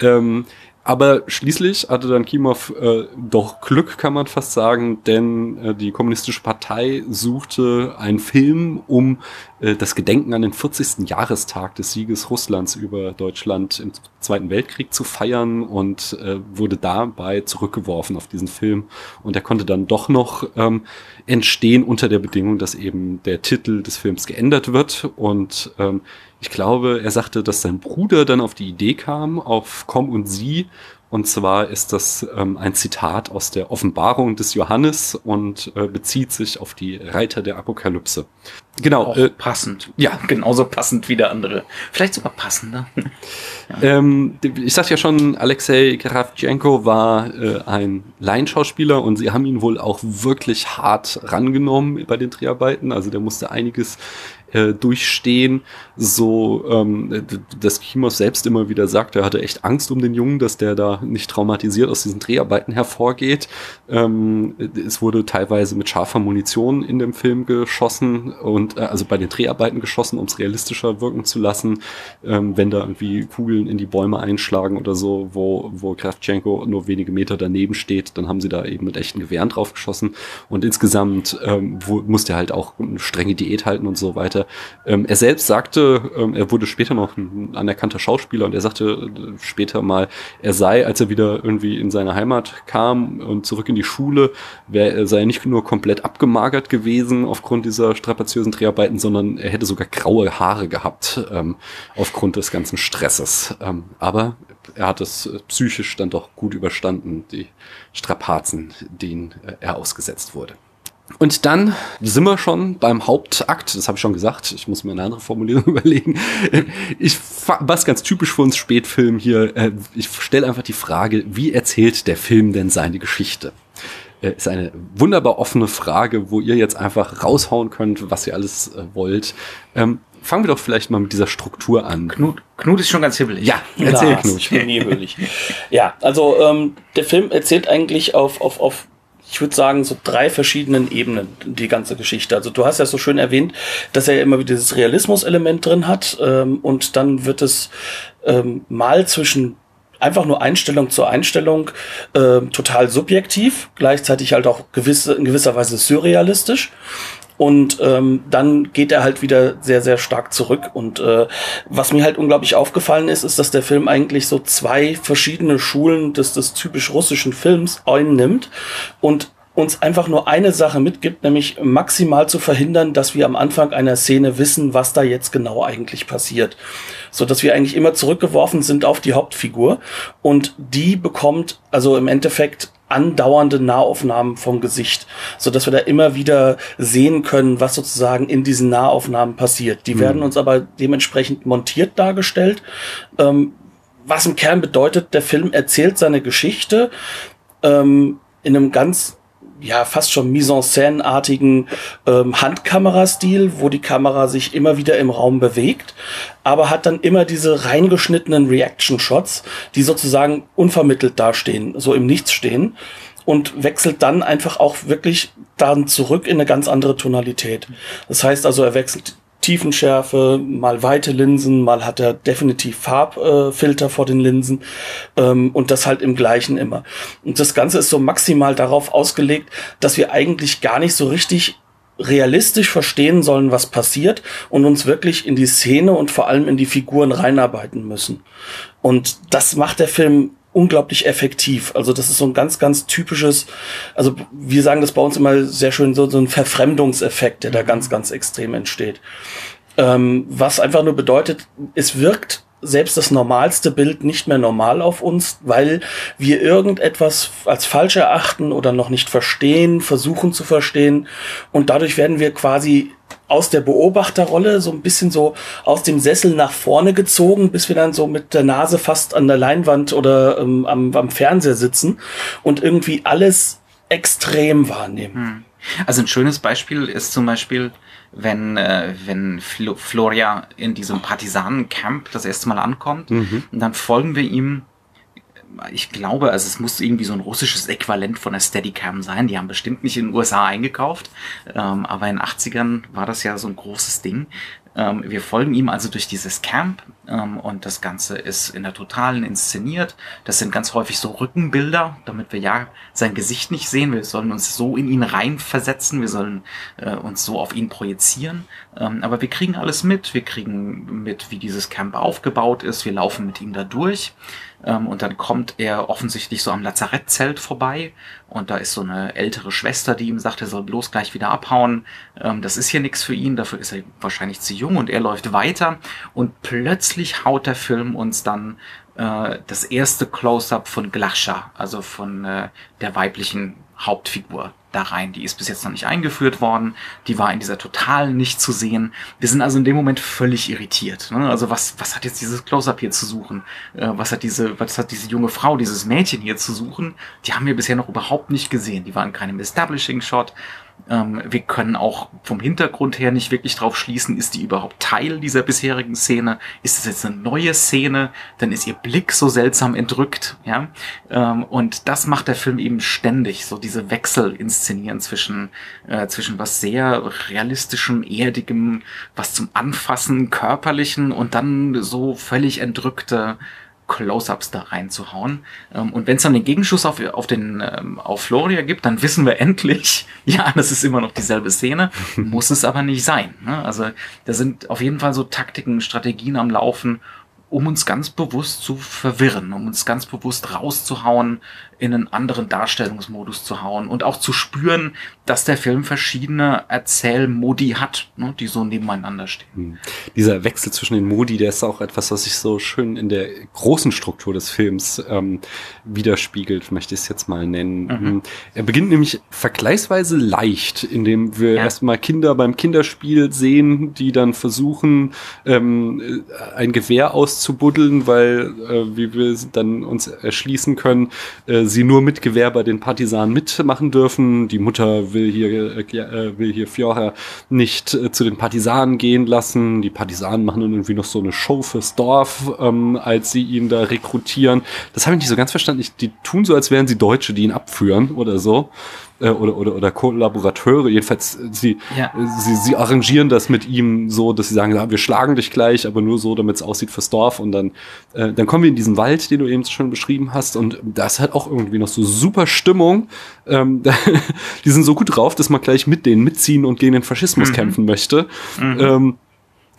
Ähm, aber schließlich hatte dann Kimov äh, doch Glück, kann man fast sagen, denn äh, die Kommunistische Partei suchte einen Film, um äh, das Gedenken an den 40. Jahrestag des Sieges Russlands über Deutschland im Zweiten Weltkrieg zu feiern und äh, wurde dabei zurückgeworfen auf diesen Film. Und er konnte dann doch noch ähm, entstehen unter der Bedingung, dass eben der Titel des Films geändert wird und ähm, ich glaube, er sagte, dass sein Bruder dann auf die Idee kam, auf Komm und Sie Und zwar ist das ähm, ein Zitat aus der Offenbarung des Johannes und äh, bezieht sich auf die Reiter der Apokalypse. Genau. Äh, passend. Ja, *laughs* genauso passend wie der andere. Vielleicht sogar passender. ja. *laughs* ähm, ich sagte ja schon, Alexei Kravchenko war äh, ein Laienschauspieler und sie haben ihn wohl auch wirklich hart rangenommen bei den Dreharbeiten. Also der musste einiges äh, durchstehen. So, ähm, dass Kimos selbst immer wieder sagt, er hatte echt Angst um den Jungen, dass der da nicht traumatisiert aus diesen Dreharbeiten hervorgeht. Ähm, es wurde teilweise mit scharfer Munition in dem Film geschossen und äh, also bei den Dreharbeiten geschossen, um es realistischer wirken zu lassen, ähm, wenn da irgendwie Kugeln in die Bäume einschlagen oder so, wo, wo Kravchenko nur wenige Meter daneben steht, dann haben sie da eben mit echten Gewehren drauf geschossen und insgesamt ähm, wo, musste halt auch eine strenge Diät halten und so weiter. Ähm, er selbst sagte, ähm, er wurde später noch ein anerkannter Schauspieler und er sagte äh, später mal, er sei, als er wieder irgendwie in seine Heimat kam und zurück in die Schule, wär, er sei nicht nur komplett abgemagert gewesen aufgrund dieser strapaziösen Dreharbeiten, sondern er hätte sogar graue Haare gehabt ähm, aufgrund des ganzen Stresses. Ähm, aber er hat es äh, psychisch dann doch gut überstanden, die Strapazen, denen äh, er ausgesetzt wurde. Und dann sind wir schon beim Hauptakt, das habe ich schon gesagt, ich muss mir eine andere Formulierung *laughs* überlegen. Ich, was ganz typisch für uns Spätfilm hier, äh, ich stelle einfach die Frage, wie erzählt der Film denn seine Geschichte? Äh, ist eine wunderbar offene Frage, wo ihr jetzt einfach raushauen könnt, was ihr alles äh, wollt. Ähm, fangen wir doch vielleicht mal mit dieser Struktur an. Knut, Knut ist schon ganz hibbelig. Ja, erzähl Knut. Ich bin nie hibbelig. ja, also ähm, der Film erzählt eigentlich auf, auf, auf ich würde sagen, so drei verschiedenen Ebenen, die ganze Geschichte. Also du hast ja so schön erwähnt, dass er immer wieder dieses Realismus-Element drin hat ähm, und dann wird es ähm, mal zwischen einfach nur Einstellung zu Einstellung äh, total subjektiv, gleichzeitig halt auch gewisse, in gewisser Weise surrealistisch. Und ähm, dann geht er halt wieder sehr, sehr stark zurück. Und äh, was mir halt unglaublich aufgefallen ist, ist, dass der Film eigentlich so zwei verschiedene Schulen des, des typisch russischen Films einnimmt und uns einfach nur eine Sache mitgibt, nämlich maximal zu verhindern, dass wir am Anfang einer Szene wissen, was da jetzt genau eigentlich passiert. So dass wir eigentlich immer zurückgeworfen sind auf die Hauptfigur und die bekommt also im Endeffekt andauernde Nahaufnahmen vom Gesicht, so dass wir da immer wieder sehen können, was sozusagen in diesen Nahaufnahmen passiert. Die mhm. werden uns aber dementsprechend montiert dargestellt. Ähm, was im Kern bedeutet, der Film erzählt seine Geschichte ähm, in einem ganz ja fast schon Mise-en-Scène-artigen ähm, Handkamerastil, wo die Kamera sich immer wieder im Raum bewegt, aber hat dann immer diese reingeschnittenen Reaction-Shots, die sozusagen unvermittelt dastehen, so im Nichts stehen und wechselt dann einfach auch wirklich dann zurück in eine ganz andere Tonalität. Das heißt also, er wechselt Tiefenschärfe, mal weite Linsen, mal hat er definitiv Farbfilter äh, vor den Linsen ähm, und das halt im gleichen immer. Und das Ganze ist so maximal darauf ausgelegt, dass wir eigentlich gar nicht so richtig realistisch verstehen sollen, was passiert und uns wirklich in die Szene und vor allem in die Figuren reinarbeiten müssen. Und das macht der Film unglaublich effektiv. Also das ist so ein ganz, ganz typisches, also wir sagen das bei uns immer sehr schön, so, so ein Verfremdungseffekt, der da ganz, ganz extrem entsteht. Ähm, was einfach nur bedeutet, es wirkt selbst das normalste Bild nicht mehr normal auf uns, weil wir irgendetwas als falsch erachten oder noch nicht verstehen, versuchen zu verstehen. Und dadurch werden wir quasi aus der Beobachterrolle so ein bisschen so aus dem Sessel nach vorne gezogen, bis wir dann so mit der Nase fast an der Leinwand oder ähm, am, am Fernseher sitzen und irgendwie alles extrem wahrnehmen. Hm. Also ein schönes Beispiel ist zum Beispiel, wenn, äh, wenn Fl Floria in diesem Partisanencamp das erste Mal ankommt, mhm. und dann folgen wir ihm ich glaube, also es muss irgendwie so ein russisches Äquivalent von der Steadicam sein. Die haben bestimmt nicht in den USA eingekauft, ähm, aber in den 80ern war das ja so ein großes Ding. Ähm, wir folgen ihm also durch dieses Camp ähm, und das Ganze ist in der Totalen inszeniert. Das sind ganz häufig so Rückenbilder, damit wir ja sein Gesicht nicht sehen. Wir sollen uns so in ihn reinversetzen, wir sollen äh, uns so auf ihn projizieren. Ähm, aber wir kriegen alles mit. Wir kriegen mit, wie dieses Camp aufgebaut ist. Wir laufen mit ihm da durch. Ähm, und dann kommt er offensichtlich so am Lazarettzelt vorbei und da ist so eine ältere Schwester, die ihm sagt, er soll bloß gleich wieder abhauen. Ähm, das ist hier nichts für ihn, dafür ist er wahrscheinlich zu jung und er läuft weiter und plötzlich haut der Film uns dann äh, das erste Close-up von Glascha, also von äh, der weiblichen Hauptfigur da rein. Die ist bis jetzt noch nicht eingeführt worden. Die war in dieser totalen nicht zu sehen. Wir sind also in dem Moment völlig irritiert. Ne? Also was, was hat jetzt dieses Close-up hier zu suchen? Äh, was hat diese, was hat diese junge Frau, dieses Mädchen hier zu suchen? Die haben wir bisher noch überhaupt nicht gesehen. Die waren in keinem Establishing-Shot. Ähm, wir können auch vom Hintergrund her nicht wirklich drauf schließen, ist die überhaupt Teil dieser bisherigen Szene? Ist es jetzt eine neue Szene? Dann ist ihr Blick so seltsam entrückt, ja. Ähm, und das macht der Film eben ständig, so diese Wechsel inszenieren zwischen, äh, zwischen was sehr realistischem, erdigem, was zum Anfassen körperlichen und dann so völlig entrückte Close-ups da reinzuhauen. Ähm, und wenn es dann den Gegenschuss auf, auf, den, ähm, auf Floria gibt, dann wissen wir *laughs* endlich, ja, das ist immer noch dieselbe Szene, muss es aber nicht sein. Ne? Also da sind auf jeden Fall so Taktiken, Strategien am Laufen, um uns ganz bewusst zu verwirren, um uns ganz bewusst rauszuhauen, in einen anderen Darstellungsmodus zu hauen und auch zu spüren, dass der Film verschiedene Erzählmodi hat, ne, die so nebeneinander stehen. Hm. Dieser Wechsel zwischen den Modi, der ist auch etwas, was sich so schön in der großen Struktur des Films ähm, widerspiegelt, möchte ich es jetzt mal nennen. Mhm. Hm. Er beginnt nämlich vergleichsweise leicht, indem wir ja. erstmal Kinder beim Kinderspiel sehen, die dann versuchen, ähm, ein Gewehr auszubuddeln, weil, äh, wie wir dann uns erschließen können, äh, sie nur mit Gewehr bei den Partisanen mitmachen dürfen. Die Mutter will hier, äh, äh, will hier Fjorha nicht äh, zu den Partisanen gehen lassen. Die Partisanen machen dann irgendwie noch so eine Show fürs Dorf, ähm, als sie ihn da rekrutieren. Das habe ich nicht so ganz verstanden. Die tun so, als wären sie Deutsche, die ihn abführen oder so äh, oder, oder, oder Kollaborateure, jedenfalls äh, sie, ja. Äh, sie, sie arrangieren das mit ihm so, dass sie sagen, ja, wir schlagen dich gleich, aber nur so, damit es aussieht fürs Dorf und dann, äh, dann kommen wir in diesen Wald, den du eben schon beschrieben hast und da ist halt auch irgendwie noch so super Stimmung. Ähm, *laughs* die sind so gut drauf, dass man gleich mit denen mitziehen und gegen den Faschismus mhm. kämpfen möchte. Mhm. Ähm,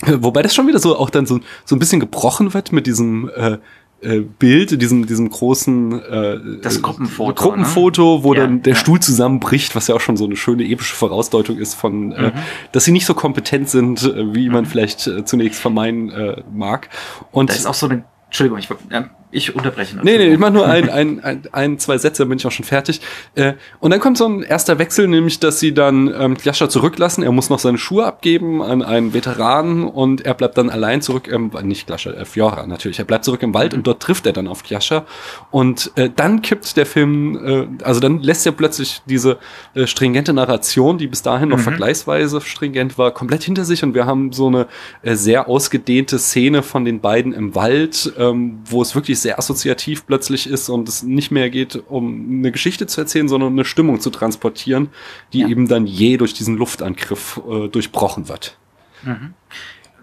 Wobei das schon wieder so auch dann so, so ein bisschen gebrochen wird mit diesem äh, äh, Bild, diesem, diesem großen äh, das Gruppenfoto, Gruppenfoto ne? wo ja, dann der ja. Stuhl zusammenbricht, was ja auch schon so eine schöne epische Vorausdeutung ist von, äh, mhm. äh, dass sie nicht so kompetent sind, äh, wie man mhm. vielleicht äh, zunächst vermeiden äh, mag. Und da ist auch so eine Entschuldigung, ich, ja, ich unterbreche. Nee, nee, ich mache nur ein, ein, ein, ein, zwei Sätze, dann bin ich auch schon fertig. Äh, und dann kommt so ein erster Wechsel, nämlich, dass sie dann ähm, Jascha zurücklassen. Er muss noch seine Schuhe abgeben an einen Veteranen und er bleibt dann allein zurück, im, nicht Jascha, äh, Fiora natürlich. Er bleibt zurück im Wald und dort trifft er dann auf Jascha. Und äh, dann kippt der Film, äh, also dann lässt er plötzlich diese äh, stringente Narration, die bis dahin noch mhm. vergleichsweise stringent war, komplett hinter sich und wir haben so eine äh, sehr ausgedehnte Szene von den beiden im Wald, ähm, wo es wirklich sehr assoziativ plötzlich ist und es nicht mehr geht, um eine Geschichte zu erzählen, sondern eine Stimmung zu transportieren, die ja. eben dann je durch diesen Luftangriff äh, durchbrochen wird. Mhm.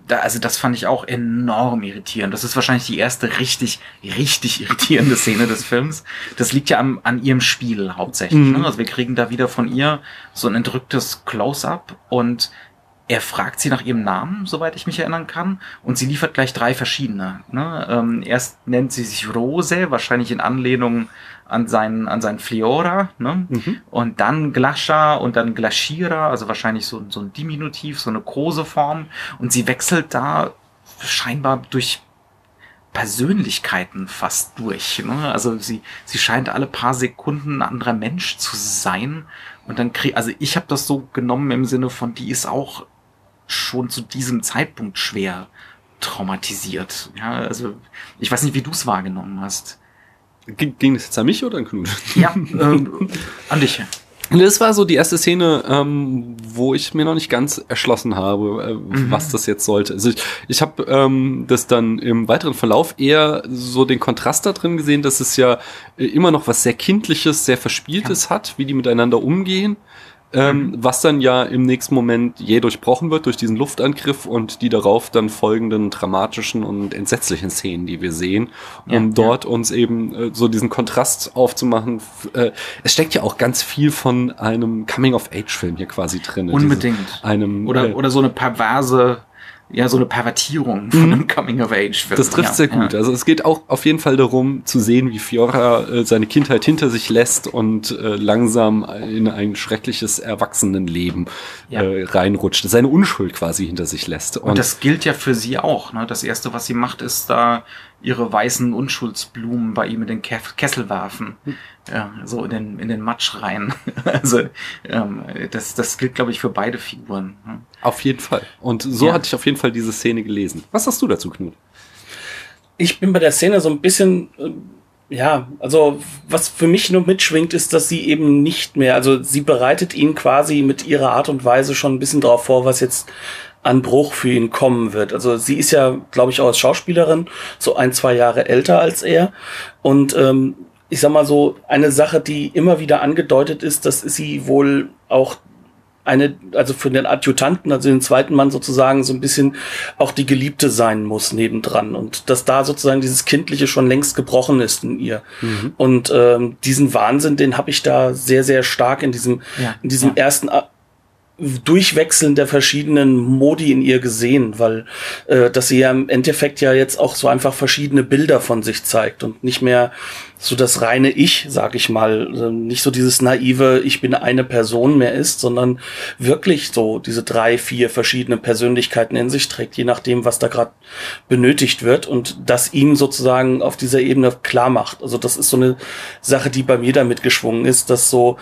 Da, also das fand ich auch enorm irritierend. Das ist wahrscheinlich die erste richtig, richtig irritierende Szene des Films. Das liegt ja am, an ihrem Spiel hauptsächlich. Mhm. Ne? Also wir kriegen da wieder von ihr so ein entrücktes Close-up und er fragt sie nach ihrem Namen, soweit ich mich erinnern kann, und sie liefert gleich drei verschiedene. Ne? Ähm, erst nennt sie sich Rose, wahrscheinlich in Anlehnung an seinen, an seinen Fliora, ne? Mhm. und dann Glascha und dann Glaschira, also wahrscheinlich so, so ein Diminutiv, so eine Koseform, und sie wechselt da scheinbar durch Persönlichkeiten fast durch. Ne? Also sie, sie scheint alle paar Sekunden ein anderer Mensch zu sein. Und dann krieg, also ich habe das so genommen im Sinne von, die ist auch schon zu diesem Zeitpunkt schwer traumatisiert. Ja, also ich weiß nicht, wie du es wahrgenommen hast. Ging, ging das jetzt an mich oder an Knut? Ja, ähm, an dich. Das war so die erste Szene, ähm, wo ich mir noch nicht ganz erschlossen habe, äh, mhm. was das jetzt sollte. Also ich, ich habe ähm, das dann im weiteren Verlauf eher so den Kontrast da drin gesehen, dass es ja äh, immer noch was sehr Kindliches, sehr Verspieltes ja. hat, wie die miteinander umgehen ähm, mhm. was dann ja im nächsten Moment je durchbrochen wird durch diesen Luftangriff und die darauf dann folgenden dramatischen und entsetzlichen Szenen, die wir sehen, um ja, dort ja. uns eben äh, so diesen Kontrast aufzumachen. Äh, es steckt ja auch ganz viel von einem Coming-of-Age-Film hier quasi drin. Unbedingt. einem oder äh, oder so eine perverse ja so eine Pervertierung von mhm. einem Coming of Age. Film. Das trifft ja, sehr gut. Ja. Also es geht auch auf jeden Fall darum zu sehen, wie Fiora äh, seine Kindheit hinter sich lässt und äh, langsam in ein schreckliches Erwachsenenleben ja. äh, reinrutscht, seine Unschuld quasi hinter sich lässt. Und, und das gilt ja für sie auch. Ne? Das erste, was sie macht, ist da ihre weißen Unschuldsblumen bei ihm in den Kessel werfen. Ja, so in den, in den Matsch rein. *laughs* also ähm, das, das gilt, glaube ich, für beide Figuren. Ne? Auf jeden Fall. Und so ja. hatte ich auf jeden Fall diese Szene gelesen. Was hast du dazu, Knut? Ich bin bei der Szene so ein bisschen, äh, ja, also was für mich nur mitschwingt, ist, dass sie eben nicht mehr, also sie bereitet ihn quasi mit ihrer Art und Weise schon ein bisschen drauf vor, was jetzt an Bruch für ihn kommen wird. Also sie ist ja, glaube ich, auch als Schauspielerin so ein, zwei Jahre älter als er. Und ähm, ich sag mal so, eine Sache, die immer wieder angedeutet ist, dass sie wohl auch eine, also für den Adjutanten, also den zweiten Mann sozusagen so ein bisschen auch die Geliebte sein muss nebendran und dass da sozusagen dieses Kindliche schon längst gebrochen ist in ihr. Mhm. Und ähm, diesen Wahnsinn, den habe ich da sehr, sehr stark in diesem, ja, in diesem ja. ersten Durchwechseln der verschiedenen Modi in ihr gesehen, weil äh, dass sie ja im Endeffekt ja jetzt auch so einfach verschiedene Bilder von sich zeigt und nicht mehr so das reine Ich, sag ich mal, nicht so dieses naive, ich bin eine Person mehr ist, sondern wirklich so diese drei, vier verschiedene Persönlichkeiten in sich trägt, je nachdem, was da gerade benötigt wird und das ihm sozusagen auf dieser Ebene klar macht. Also das ist so eine Sache, die bei mir damit geschwungen ist, dass so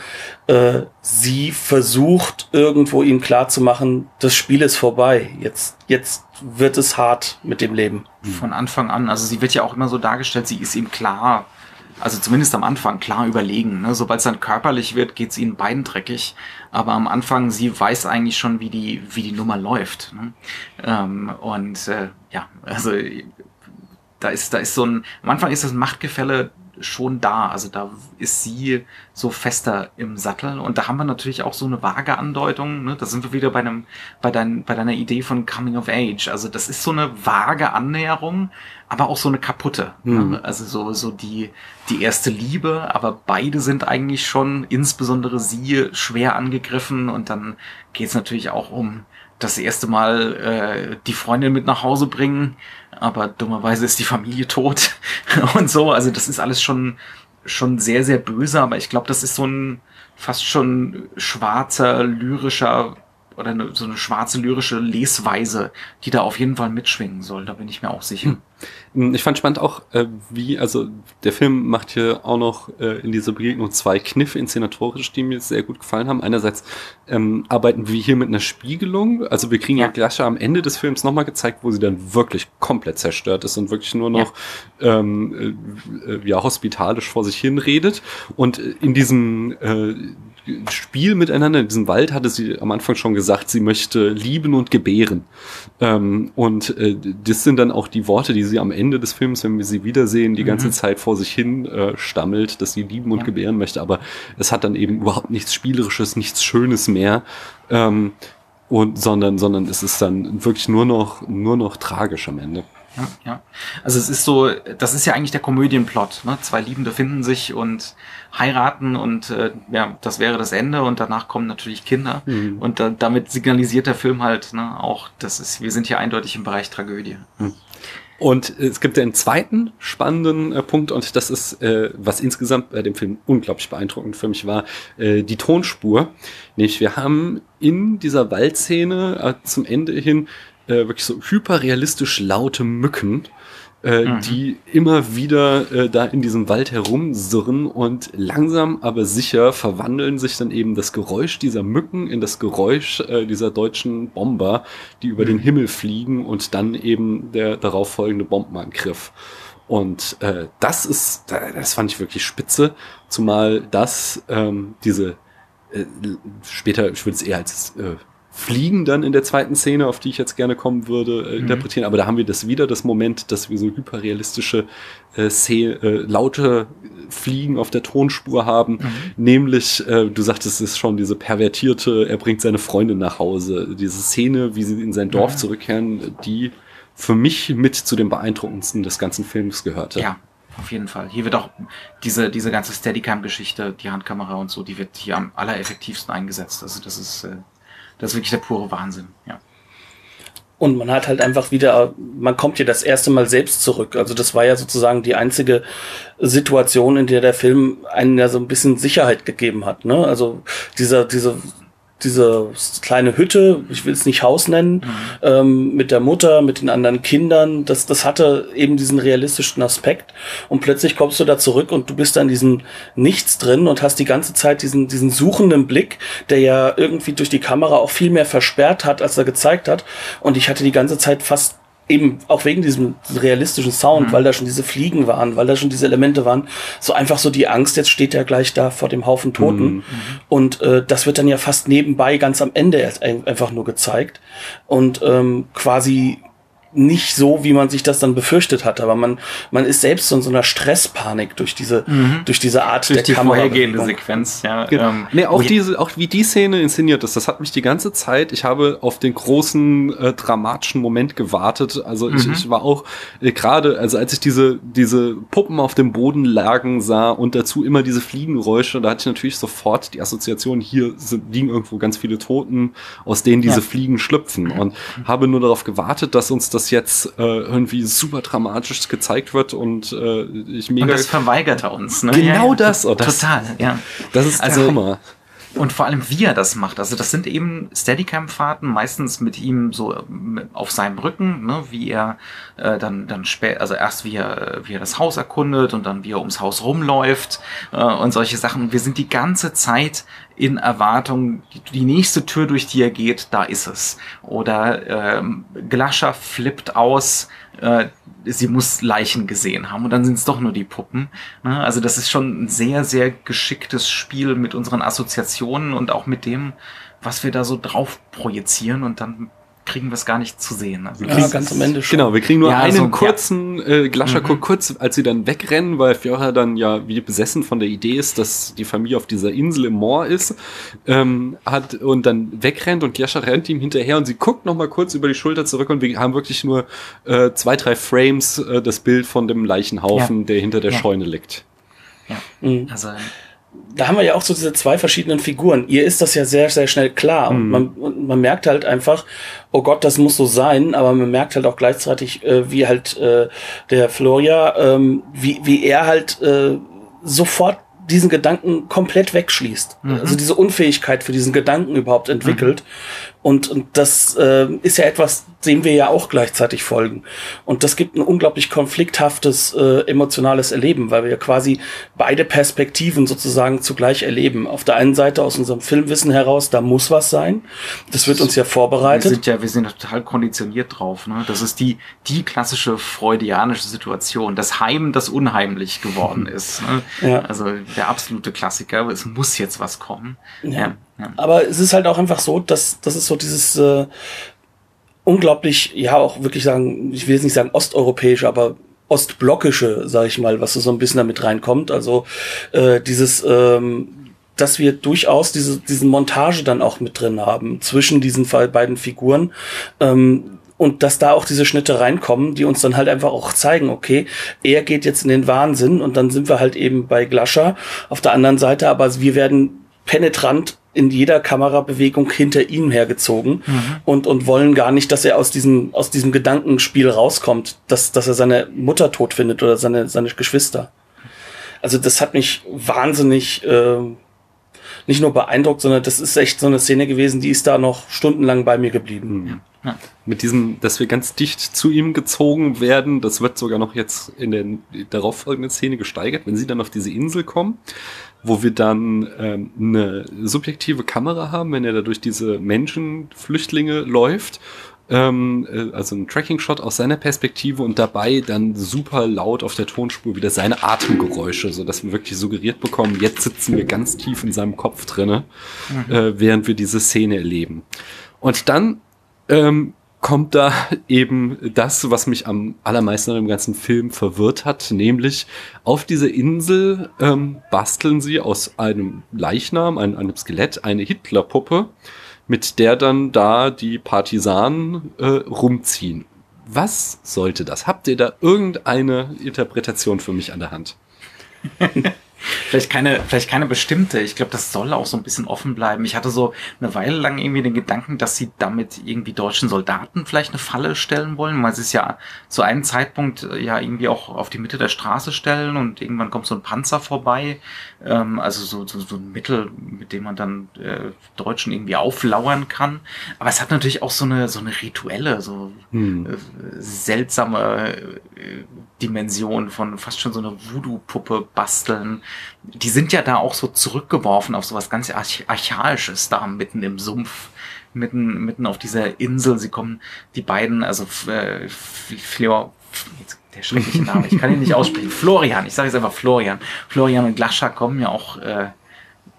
äh, sie versucht irgendwo ihm klar zu machen, das Spiel ist vorbei. Jetzt, jetzt wird es hart mit dem Leben. Von Anfang an. Also sie wird ja auch immer so dargestellt, sie ist ihm klar also zumindest am Anfang klar überlegen. Ne? Sobald es dann körperlich wird, geht es ihnen beiden dreckig. Aber am Anfang, sie weiß eigentlich schon, wie die, wie die Nummer läuft. Ne? Ähm, und äh, ja, also da ist, da ist so ein, am Anfang ist das Machtgefälle schon da. Also da ist sie so fester im Sattel. Und da haben wir natürlich auch so eine vage Andeutung. Ne? Da sind wir wieder bei einem, bei, dein, bei deiner Idee von Coming of Age. Also das ist so eine vage Annäherung, aber auch so eine kaputte. Mhm. Ne? Also so, so die, die erste Liebe, aber beide sind eigentlich schon, insbesondere sie, schwer angegriffen. Und dann geht es natürlich auch um das erste Mal äh, die Freundin mit nach Hause bringen aber dummerweise ist die Familie tot *laughs* und so. Also das ist alles schon, schon sehr, sehr böse, aber ich glaube, das ist so ein fast schon schwarzer, lyrischer oder eine, so eine schwarze lyrische Lesweise, die da auf jeden Fall mitschwingen soll. Da bin ich mir auch sicher. Hm. Ich fand spannend auch, äh, wie, also der Film macht hier auch noch äh, in dieser Begegnung zwei Kniffe inszenatorisch, die mir sehr gut gefallen haben. Einerseits ähm, arbeiten wir hier mit einer Spiegelung. Also wir kriegen ja, ja gleich am Ende des Films nochmal gezeigt, wo sie dann wirklich komplett zerstört ist und wirklich nur noch ja, ähm, äh, ja hospitalisch vor sich hin redet. Und in diesem äh, Spiel miteinander in diesem Wald hatte sie am Anfang schon gesagt, sie möchte lieben und gebären. Ähm, und äh, das sind dann auch die Worte, die sie am Ende des Films, wenn wir sie wiedersehen, die mhm. ganze Zeit vor sich hin äh, stammelt, dass sie lieben und ja. gebären möchte. Aber es hat dann eben überhaupt nichts Spielerisches, nichts Schönes mehr. Ähm, und sondern, sondern es ist dann wirklich nur noch, nur noch tragisch am Ende. Ja, ja. Also es ist so, das ist ja eigentlich der Komödienplot. Ne? Zwei Liebende finden sich und heiraten und äh, ja, das wäre das Ende und danach kommen natürlich Kinder. Mhm. Und da, damit signalisiert der Film halt ne, auch, das ist, wir sind hier eindeutig im Bereich Tragödie. Mhm. Und es gibt einen zweiten spannenden äh, Punkt und das ist, äh, was insgesamt bei dem Film unglaublich beeindruckend für mich war, äh, die Tonspur. Nämlich wir haben in dieser Waldszene äh, zum Ende hin äh, wirklich so hyperrealistisch laute Mücken, äh, mhm. die immer wieder äh, da in diesem Wald herumsurren und langsam aber sicher verwandeln sich dann eben das Geräusch dieser Mücken in das Geräusch äh, dieser deutschen Bomber, die über mhm. den Himmel fliegen und dann eben der darauf folgende Bombenangriff. Und äh, das ist, das fand ich wirklich spitze, zumal das ähm, diese äh, später, ich würde es eher als äh, Fliegen dann in der zweiten Szene, auf die ich jetzt gerne kommen würde, äh, mhm. interpretieren. Aber da haben wir das wieder, das Moment, dass wir so hyperrealistische äh, Szene, äh, laute Fliegen auf der Tonspur haben. Mhm. Nämlich, äh, du sagtest es ist schon, diese pervertierte, er bringt seine Freundin nach Hause. Diese Szene, wie sie in sein Dorf mhm. zurückkehren, die für mich mit zu den beeindruckendsten des ganzen Films gehörte. Ja, auf jeden Fall. Hier wird auch diese, diese ganze Steadicam-Geschichte, die Handkamera und so, die wird hier am allereffektivsten eingesetzt. Also das ist äh, das ist wirklich der pure Wahnsinn, ja. Und man hat halt einfach wieder, man kommt ja das erste Mal selbst zurück. Also das war ja sozusagen die einzige Situation, in der der Film einen ja so ein bisschen Sicherheit gegeben hat. Ne? Also dieser, diese diese kleine Hütte, ich will es nicht Haus nennen, mhm. ähm, mit der Mutter, mit den anderen Kindern, das, das hatte eben diesen realistischen Aspekt. Und plötzlich kommst du da zurück und du bist da in diesem Nichts drin und hast die ganze Zeit diesen, diesen suchenden Blick, der ja irgendwie durch die Kamera auch viel mehr versperrt hat, als er gezeigt hat. Und ich hatte die ganze Zeit fast eben auch wegen diesem realistischen Sound, mhm. weil da schon diese Fliegen waren, weil da schon diese Elemente waren, so einfach so die Angst, jetzt steht er gleich da vor dem Haufen Toten. Mhm. Und äh, das wird dann ja fast nebenbei ganz am Ende erst einfach nur gezeigt. Und ähm, quasi nicht so, wie man sich das dann befürchtet hat, aber man, man ist selbst so in so einer Stresspanik durch diese, mhm. durch diese Art durch der die Kamera vorhergehende Sequenz, ja. Genau. Ähm, nee, auch diese, auch wie die Szene inszeniert ist, das hat mich die ganze Zeit, ich habe auf den großen äh, dramatischen Moment gewartet, also mhm. ich, ich war auch äh, gerade, also als ich diese, diese Puppen auf dem Boden lagen sah und dazu immer diese Fliegengeräusche, da hatte ich natürlich sofort die Assoziation, hier sind, liegen irgendwo ganz viele Toten, aus denen diese ja. Fliegen schlüpfen und habe nur darauf gewartet, dass uns das jetzt äh, irgendwie super dramatisch gezeigt wird und äh, ich mega. Und das verweigert er uns, ne? Genau ja, das, oh, das. Total, ja. Das ist also, der Hammer. Und vor allem, wie er das macht. Also das sind eben Steadicam-Fahrten, meistens mit ihm so äh, auf seinem Rücken, ne, wie er äh, dann, dann spät, also erst wie er, wie er das Haus erkundet und dann wie er ums Haus rumläuft äh, und solche Sachen. Wir sind die ganze Zeit in Erwartung, die, nächste Tür, durch die er geht, da ist es. Oder ähm, Glascher flippt aus, äh, sie muss Leichen gesehen haben und dann sind es doch nur die Puppen. Ne? Also das ist schon ein sehr, sehr geschicktes Spiel mit unseren Assoziationen und auch mit dem, was wir da so drauf projizieren und dann kriegen wir es gar nicht zu sehen. Also ja, ganz am Ende schon. Genau, wir kriegen nur ja, einen so, kurzen ja. äh, Glascher mhm. kurz, als sie dann wegrennen, weil Fiora dann ja wie besessen von der Idee ist, dass die Familie auf dieser Insel im Moor ist, ähm, hat und dann wegrennt und Glascher rennt ihm hinterher und sie guckt noch mal kurz über die Schulter zurück und wir haben wirklich nur äh, zwei, drei Frames äh, das Bild von dem Leichenhaufen, ja. der hinter der Scheune liegt. Ja, mhm. also da haben wir ja auch so diese zwei verschiedenen Figuren. Ihr ist das ja sehr, sehr schnell klar. Und, mhm. man, man merkt halt einfach, oh Gott, das muss so sein, aber man merkt halt auch gleichzeitig, äh, wie halt äh, der Floria, ähm, wie, wie er halt äh, sofort diesen Gedanken komplett wegschließt. Mhm. Also diese Unfähigkeit für diesen Gedanken überhaupt entwickelt. Mhm. Und, und das äh, ist ja etwas, dem wir ja auch gleichzeitig folgen. Und das gibt ein unglaublich konflikthaftes äh, emotionales Erleben, weil wir ja quasi beide Perspektiven sozusagen zugleich erleben. Auf der einen Seite aus unserem Filmwissen heraus, da muss was sein. Das wird uns ja vorbereitet. Wir sind ja, wir sind total konditioniert drauf. Ne? Das ist die, die klassische freudianische Situation. Das Heim, das unheimlich geworden ist. Ne? Ja. Also der absolute Klassiker. Es muss jetzt was kommen. Ja. ja. Aber es ist halt auch einfach so, dass das ist so dieses äh, unglaublich, ja auch wirklich sagen, ich will jetzt nicht sagen osteuropäische, aber ostblockische, sag ich mal, was so ein bisschen damit reinkommt. Also äh, dieses, ähm, dass wir durchaus diese diesen Montage dann auch mit drin haben zwischen diesen beiden Figuren. Ähm, und dass da auch diese Schnitte reinkommen, die uns dann halt einfach auch zeigen, okay, er geht jetzt in den Wahnsinn und dann sind wir halt eben bei Glascher auf der anderen Seite, aber wir werden penetrant in jeder Kamerabewegung hinter ihm hergezogen mhm. und, und wollen gar nicht, dass er aus diesem, aus diesem Gedankenspiel rauskommt, dass, dass er seine Mutter tot findet oder seine, seine Geschwister. Also das hat mich wahnsinnig äh, nicht nur beeindruckt, sondern das ist echt so eine Szene gewesen, die ist da noch stundenlang bei mir geblieben. Mhm. Ja. Mit diesem, dass wir ganz dicht zu ihm gezogen werden, das wird sogar noch jetzt in der darauffolgenden Szene gesteigert, wenn sie dann auf diese Insel kommen wo wir dann ähm, eine subjektive Kamera haben, wenn er da durch diese Menschen, Flüchtlinge läuft. Ähm, äh, also ein Tracking-Shot aus seiner Perspektive und dabei dann super laut auf der Tonspur wieder seine Atemgeräusche, so dass wir wirklich suggeriert bekommen, jetzt sitzen wir ganz tief in seinem Kopf drinne, mhm. äh, während wir diese Szene erleben. Und dann ähm, kommt da *laughs* eben das, was mich am allermeisten dem ganzen Film verwirrt hat, nämlich auf dieser Insel ähm, basteln sie aus einem Leichnam, einem, einem Skelett, eine Hitlerpuppe, mit der dann da die Partisanen äh, rumziehen. Was sollte das? Habt ihr da irgendeine Interpretation für mich an der Hand? *laughs* vielleicht keine, vielleicht keine bestimmte. Ich glaube, das soll auch so ein bisschen offen bleiben. Ich hatte so eine Weile lang irgendwie den Gedanken, dass sie damit irgendwie deutschen Soldaten vielleicht eine Falle stellen wollen, weil sie es ja zu einem Zeitpunkt äh, ja irgendwie auch auf die Mitte der Straße stellen und irgendwann kommt so ein Panzer vorbei. Ähm, also so, so, so ein Mittel, mit dem man dann äh, Deutschen irgendwie auflauern kann. Aber es hat natürlich auch so eine, so eine rituelle, so hm. äh, seltsame äh, Dimension von fast schon so eine Voodoo-Puppe basteln. Die sind ja da auch so zurückgeworfen auf sowas ganz Arch Archaisches da mitten im Sumpf, mitten, mitten auf dieser Insel. Sie kommen, die beiden, also äh, Fleur, der schreckliche Name, ich kann ihn nicht aussprechen. Florian, ich sage jetzt einfach Florian. Florian und Glascha kommen ja auch äh,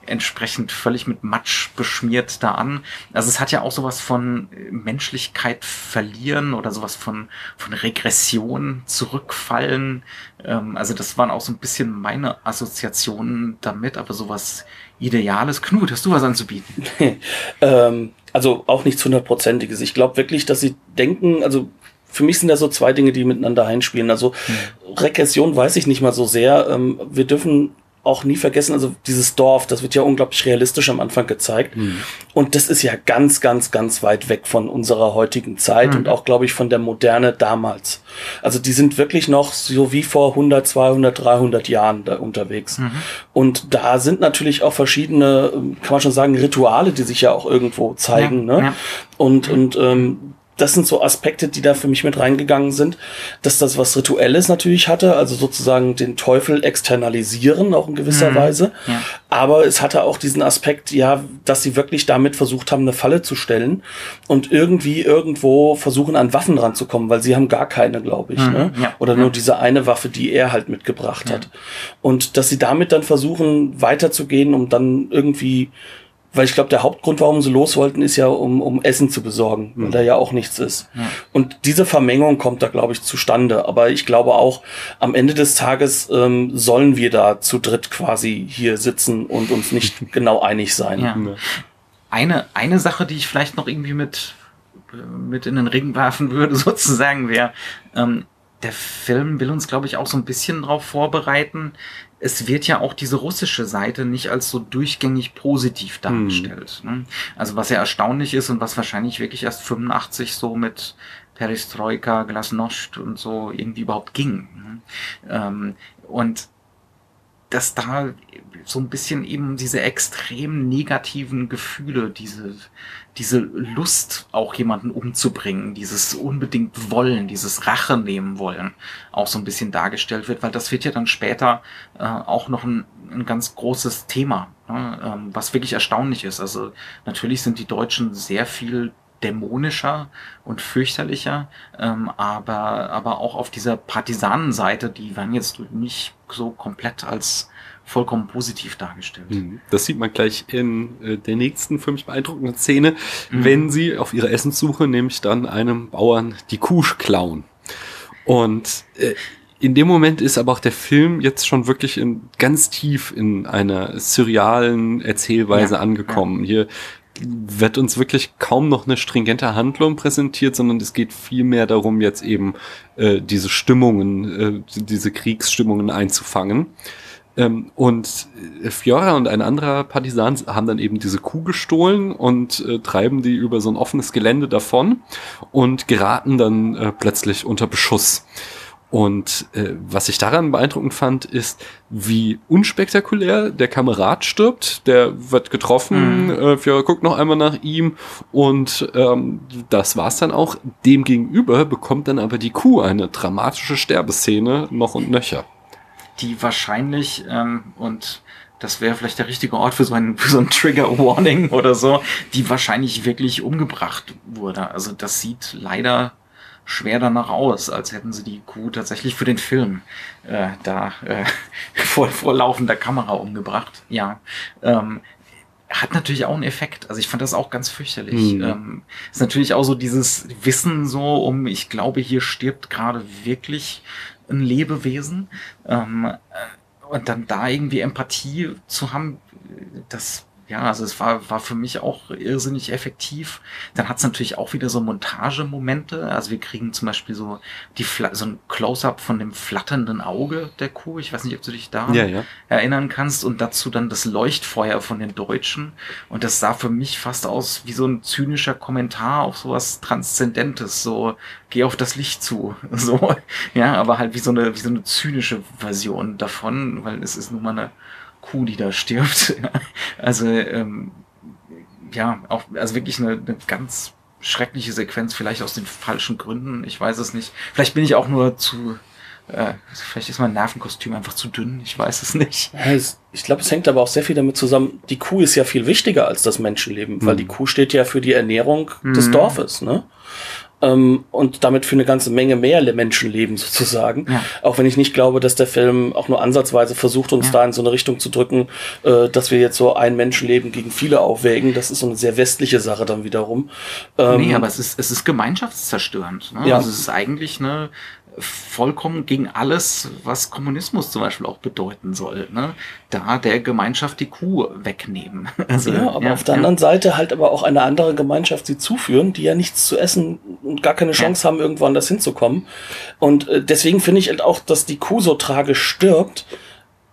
entsprechend völlig mit Matsch beschmiert da an. Also es hat ja auch sowas von äh, Menschlichkeit verlieren oder sowas von, von Regression zurückfallen. Ähm, also das waren auch so ein bisschen meine Assoziationen damit, aber sowas Ideales. Knut, hast du was anzubieten? *laughs* ähm, also auch nichts hundertprozentiges. Ich glaube wirklich, dass sie denken, also für mich sind da so zwei Dinge, die miteinander einspielen. Also hm. Regression weiß ich nicht mal so sehr. Ähm, wir dürfen auch nie vergessen, also dieses Dorf, das wird ja unglaublich realistisch am Anfang gezeigt. Mhm. Und das ist ja ganz, ganz, ganz weit weg von unserer heutigen Zeit mhm. und auch, glaube ich, von der Moderne damals. Also die sind wirklich noch so wie vor 100, 200, 300 Jahren da unterwegs. Mhm. Und da sind natürlich auch verschiedene, kann man schon sagen, Rituale, die sich ja auch irgendwo zeigen. Ja, ne? Ja. Und, und ähm, das sind so Aspekte, die da für mich mit reingegangen sind, dass das was Rituelles natürlich hatte, also sozusagen den Teufel externalisieren, auch in gewisser mhm. Weise. Ja. Aber es hatte auch diesen Aspekt, ja, dass sie wirklich damit versucht haben, eine Falle zu stellen und irgendwie irgendwo versuchen, an Waffen ranzukommen, weil sie haben gar keine, glaube ich. Mhm. Ne? Ja. Oder nur diese eine Waffe, die er halt mitgebracht ja. hat. Und dass sie damit dann versuchen, weiterzugehen, um dann irgendwie weil ich glaube, der Hauptgrund, warum sie los wollten, ist ja, um, um Essen zu besorgen, weil mhm. da ja auch nichts ist. Ja. Und diese Vermengung kommt da, glaube ich, zustande. Aber ich glaube auch, am Ende des Tages ähm, sollen wir da zu dritt quasi hier sitzen und uns nicht *laughs* genau einig sein. Ja. Eine, eine Sache, die ich vielleicht noch irgendwie mit, mit in den Ring werfen würde, *laughs* sozusagen, wäre, ähm, der Film will uns, glaube ich, auch so ein bisschen darauf vorbereiten, es wird ja auch diese russische Seite nicht als so durchgängig positiv dargestellt. Hm. Also was ja erstaunlich ist und was wahrscheinlich wirklich erst 85 so mit Perestroika, Glasnost und so irgendwie überhaupt ging. Ne? Ähm, und dass da so ein bisschen eben diese extrem negativen Gefühle, diese, diese Lust, auch jemanden umzubringen, dieses unbedingt Wollen, dieses Rache nehmen wollen, auch so ein bisschen dargestellt wird, weil das wird ja dann später äh, auch noch ein, ein ganz großes Thema, ne, ähm, was wirklich erstaunlich ist. Also natürlich sind die Deutschen sehr viel dämonischer und fürchterlicher, ähm, aber, aber auch auf dieser Partisanenseite, die waren jetzt nicht so komplett als vollkommen positiv dargestellt. Mhm. Das sieht man gleich in äh, der nächsten für mich beeindruckenden Szene, mhm. wenn sie auf ihrer Essenssuche nämlich dann einem Bauern die Kuh klauen. Und äh, in dem Moment ist aber auch der Film jetzt schon wirklich in, ganz tief in einer surrealen Erzählweise ja, angekommen. Ja. Hier wird uns wirklich kaum noch eine stringente Handlung präsentiert, sondern es geht viel mehr darum, jetzt eben äh, diese Stimmungen, äh, diese Kriegsstimmungen einzufangen. Ähm, und äh, Fiora und ein anderer Partisan haben dann eben diese Kuh gestohlen und äh, treiben die über so ein offenes Gelände davon und geraten dann äh, plötzlich unter Beschuss. Und äh, was ich daran beeindruckend fand, ist, wie unspektakulär der Kamerad stirbt. Der wird getroffen, mhm. äh, Fiora guckt noch einmal nach ihm und ähm, das war's dann auch. Demgegenüber bekommt dann aber die Kuh eine dramatische Sterbeszene noch und nöcher. Die wahrscheinlich ähm, und das wäre vielleicht der richtige Ort für so ein, *laughs* für so ein Trigger Warning oder so, die wahrscheinlich wirklich umgebracht wurde. Also das sieht leider schwer danach aus, als hätten sie die Kuh tatsächlich für den Film äh, da äh, *laughs* vor, vor laufender Kamera umgebracht. Ja. Ähm, hat natürlich auch einen Effekt. Also ich fand das auch ganz fürchterlich. Mhm. Ähm, ist natürlich auch so dieses Wissen so um, ich glaube, hier stirbt gerade wirklich ein Lebewesen. Ähm, äh, und dann da irgendwie Empathie zu haben, das ja, also es war, war für mich auch irrsinnig effektiv. Dann hat es natürlich auch wieder so Montagemomente. Also wir kriegen zum Beispiel so die so ein Close-up von dem flatternden Auge der Kuh. Ich weiß nicht, ob du dich da ja, ja. erinnern kannst. Und dazu dann das Leuchtfeuer von den Deutschen. Und das sah für mich fast aus wie so ein zynischer Kommentar auf sowas Transzendentes. So, geh auf das Licht zu. *laughs* So, ja, aber halt wie so eine, wie so eine zynische Version davon, weil es ist nun mal eine Kuh, die da stirbt. *laughs* also ähm, ja, auch also wirklich eine, eine ganz schreckliche Sequenz, vielleicht aus den falschen Gründen. Ich weiß es nicht. Vielleicht bin ich auch nur zu äh, vielleicht ist mein Nervenkostüm einfach zu dünn, ich weiß es nicht. Ja, es, ich glaube, es hängt aber auch sehr viel damit zusammen, die Kuh ist ja viel wichtiger als das Menschenleben, mhm. weil die Kuh steht ja für die Ernährung mhm. des Dorfes, ne? Ähm, und damit für eine ganze Menge mehr Menschenleben sozusagen. Ja. Auch wenn ich nicht glaube, dass der Film auch nur ansatzweise versucht, uns ja. da in so eine Richtung zu drücken, äh, dass wir jetzt so ein Menschenleben gegen viele aufwägen. Das ist so eine sehr westliche Sache dann wiederum. Ähm, nee, aber es ist, es ist gemeinschaftszerstörend. Ne? Ja. Also es ist eigentlich eine vollkommen gegen alles, was Kommunismus zum Beispiel auch bedeuten soll. Ne? Da der Gemeinschaft die Kuh wegnehmen. Also, *laughs* ja, aber ja, auf der ja. anderen Seite halt aber auch eine andere Gemeinschaft sie zuführen, die ja nichts zu essen und gar keine Chance haben, irgendwo anders hinzukommen. Und äh, deswegen finde ich halt auch, dass die Kuh so tragisch stirbt,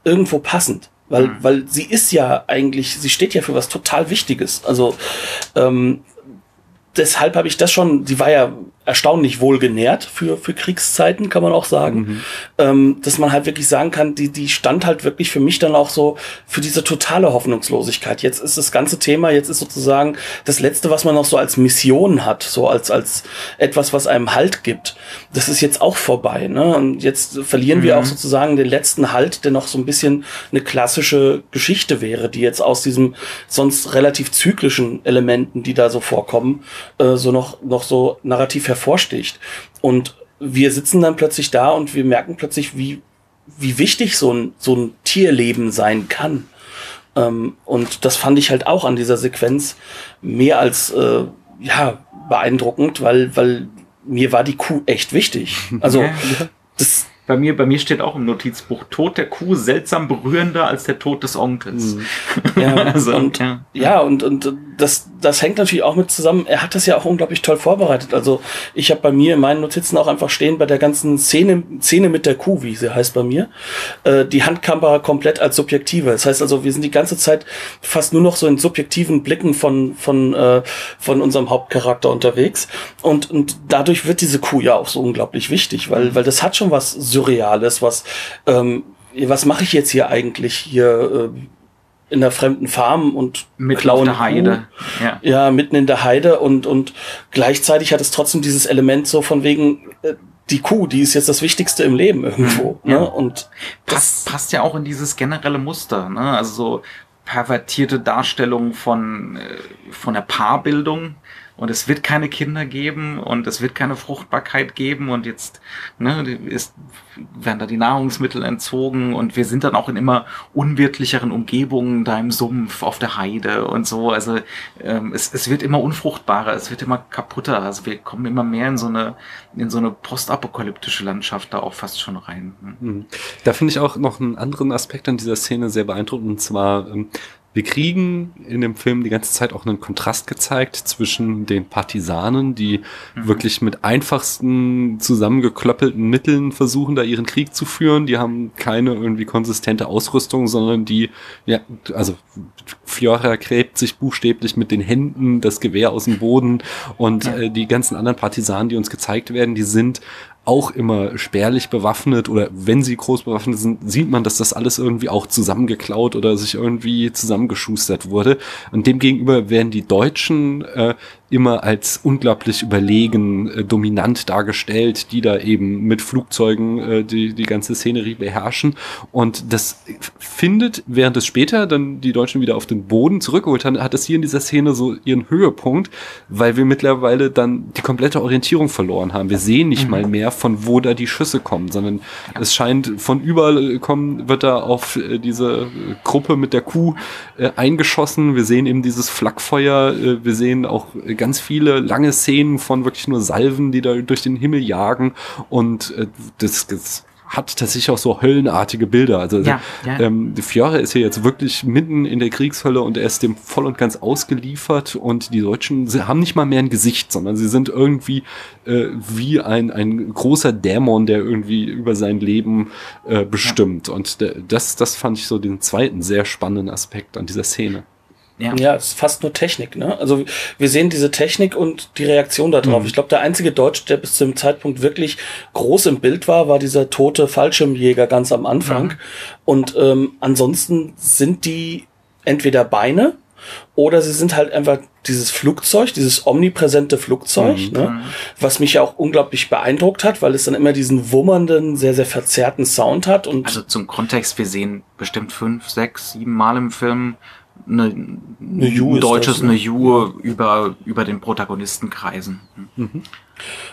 irgendwo passend. Weil, mhm. weil sie ist ja eigentlich, sie steht ja für was total Wichtiges. Also ähm, deshalb habe ich das schon, sie war ja erstaunlich wohl genährt für, für Kriegszeiten, kann man auch sagen. Mhm. Ähm, dass man halt wirklich sagen kann, die, die stand halt wirklich für mich dann auch so für diese totale Hoffnungslosigkeit. Jetzt ist das ganze Thema, jetzt ist sozusagen das Letzte, was man noch so als Mission hat, so als, als etwas, was einem Halt gibt. Das ist jetzt auch vorbei. Ne? Und jetzt verlieren mhm. wir auch sozusagen den letzten Halt, der noch so ein bisschen eine klassische Geschichte wäre, die jetzt aus diesem sonst relativ zyklischen Elementen, die da so vorkommen, äh, so noch, noch so narrativ hervorsticht. Und wir sitzen dann plötzlich da und wir merken plötzlich, wie, wie wichtig so ein, so ein Tierleben sein kann. Ähm, und das fand ich halt auch an dieser Sequenz mehr als äh, ja, beeindruckend, weil, weil mir war die Kuh echt wichtig. Also das, bei mir, bei mir steht auch im Notizbuch, Tod der Kuh seltsam berührender als der Tod des Onkels. Mhm. *laughs* Ja, also, und, ja. ja, und, und das, das hängt natürlich auch mit zusammen. Er hat das ja auch unglaublich toll vorbereitet. Also ich habe bei mir in meinen Notizen auch einfach stehen bei der ganzen Szene, Szene mit der Kuh, wie sie heißt bei mir, äh, die Handkamera komplett als subjektive. Das heißt also, wir sind die ganze Zeit fast nur noch so in subjektiven Blicken von, von, äh, von unserem Hauptcharakter unterwegs. Und, und dadurch wird diese Kuh ja auch so unglaublich wichtig, weil, weil das hat schon was Surreales, was, ähm, was mache ich jetzt hier eigentlich hier äh, in der fremden Farm und mit klauen der Heide. Ja. ja, mitten in der Heide und, und gleichzeitig hat es trotzdem dieses Element so von wegen, äh, die Kuh, die ist jetzt das Wichtigste im Leben irgendwo. Mhm, ja. Ne? Und passt, passt ja auch in dieses generelle Muster, ne? Also so pervertierte Darstellung von, äh, von der Paarbildung und es wird keine Kinder geben und es wird keine Fruchtbarkeit geben und jetzt ne, ist, werden da die Nahrungsmittel entzogen und wir sind dann auch in immer unwirtlicheren Umgebungen da im Sumpf auf der Heide und so. Also ähm, es, es wird immer unfruchtbarer, es wird immer kaputter. Also wir kommen immer mehr in so eine in so eine postapokalyptische Landschaft da auch fast schon rein. Mhm. Da finde ich auch noch einen anderen Aspekt an dieser Szene sehr beeindruckend und zwar ähm, wir kriegen in dem Film die ganze Zeit auch einen Kontrast gezeigt zwischen den Partisanen, die mhm. wirklich mit einfachsten zusammengeklöppelten Mitteln versuchen, da ihren Krieg zu führen. Die haben keine irgendwie konsistente Ausrüstung, sondern die, ja, also Fiora gräbt sich buchstäblich mit den Händen das Gewehr aus dem Boden und ja. äh, die ganzen anderen Partisanen, die uns gezeigt werden, die sind auch immer spärlich bewaffnet oder wenn sie groß bewaffnet sind, sieht man, dass das alles irgendwie auch zusammengeklaut oder sich irgendwie zusammengeschustert wurde. Und demgegenüber werden die Deutschen äh, immer als unglaublich überlegen, äh, dominant dargestellt, die da eben mit Flugzeugen äh, die, die ganze Szenerie beherrschen. Und das findet, während es später dann die Deutschen wieder auf den Boden zurückgeholt haben, hat es hier in dieser Szene so ihren Höhepunkt, weil wir mittlerweile dann die komplette Orientierung verloren haben. Wir sehen nicht mhm. mal mehr, von wo da die Schüsse kommen, sondern es scheint von überall kommen, wird da auf äh, diese Gruppe mit der Kuh äh, eingeschossen. Wir sehen eben dieses Flakfeuer, äh, wir sehen auch ganz viele lange Szenen von wirklich nur Salven, die da durch den Himmel jagen und äh, das, das hat tatsächlich auch so höllenartige Bilder. Also ja, ja. Ähm, die Fiore ist ja jetzt wirklich mitten in der Kriegshölle und er ist dem voll und ganz ausgeliefert und die Deutschen sie haben nicht mal mehr ein Gesicht, sondern sie sind irgendwie äh, wie ein, ein großer Dämon, der irgendwie über sein Leben äh, bestimmt. Ja. Und das, das fand ich so den zweiten sehr spannenden Aspekt an dieser Szene. Ja. ja, es ist fast nur Technik, ne? Also wir sehen diese Technik und die Reaktion darauf. Mhm. Ich glaube, der einzige Deutsche, der bis zu dem Zeitpunkt wirklich groß im Bild war, war dieser tote Fallschirmjäger ganz am Anfang. Mhm. Und ähm, ansonsten sind die entweder Beine oder sie sind halt einfach dieses Flugzeug, dieses omnipräsente Flugzeug, mhm. ne? was mich ja auch unglaublich beeindruckt hat, weil es dann immer diesen wummernden, sehr, sehr verzerrten Sound hat. Und also zum Kontext, wir sehen bestimmt fünf, sechs, sieben Mal im Film eine, eine Ju deutsches das, ne? eine Ju über, über den Protagonisten kreisen. Mhm.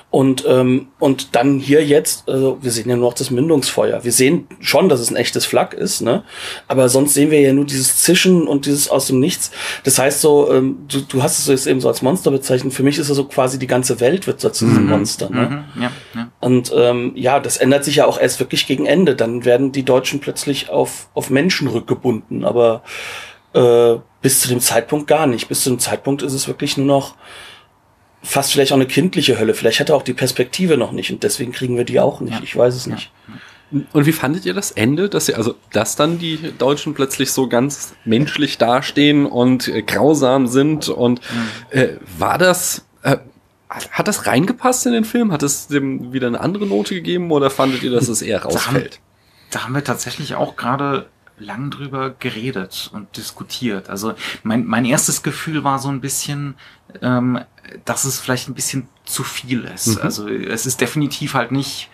Und, ähm, und dann hier jetzt, also wir sehen ja nur noch das Mündungsfeuer. Wir sehen schon, dass es ein echtes Flak ist, ne? Aber sonst sehen wir ja nur dieses Zischen und dieses aus dem Nichts. Das heißt so, ähm, du, du hast es jetzt eben so als Monster bezeichnet. Für mich ist es so quasi die ganze Welt wird so zu diesem mhm. Monster. Ne? Mhm. Ja, ja. Und ähm, ja, das ändert sich ja auch erst wirklich gegen Ende. Dann werden die Deutschen plötzlich auf, auf Menschen rückgebunden. Aber äh, bis zu dem Zeitpunkt gar nicht. Bis zu dem Zeitpunkt ist es wirklich nur noch fast vielleicht auch eine kindliche Hölle. Vielleicht hat er auch die Perspektive noch nicht und deswegen kriegen wir die auch nicht. Ich weiß es nicht. Und wie fandet ihr das Ende, dass sie, also, dass dann die Deutschen plötzlich so ganz menschlich dastehen und äh, grausam sind und mhm. äh, war das, äh, hat das reingepasst in den Film? Hat es dem wieder eine andere Note gegeben oder fandet ihr, dass es eher rausfällt? Da haben, da haben wir tatsächlich auch gerade lang drüber geredet und diskutiert. Also mein, mein erstes Gefühl war so ein bisschen, ähm, dass es vielleicht ein bisschen zu viel ist. Mhm. Also es ist definitiv halt nicht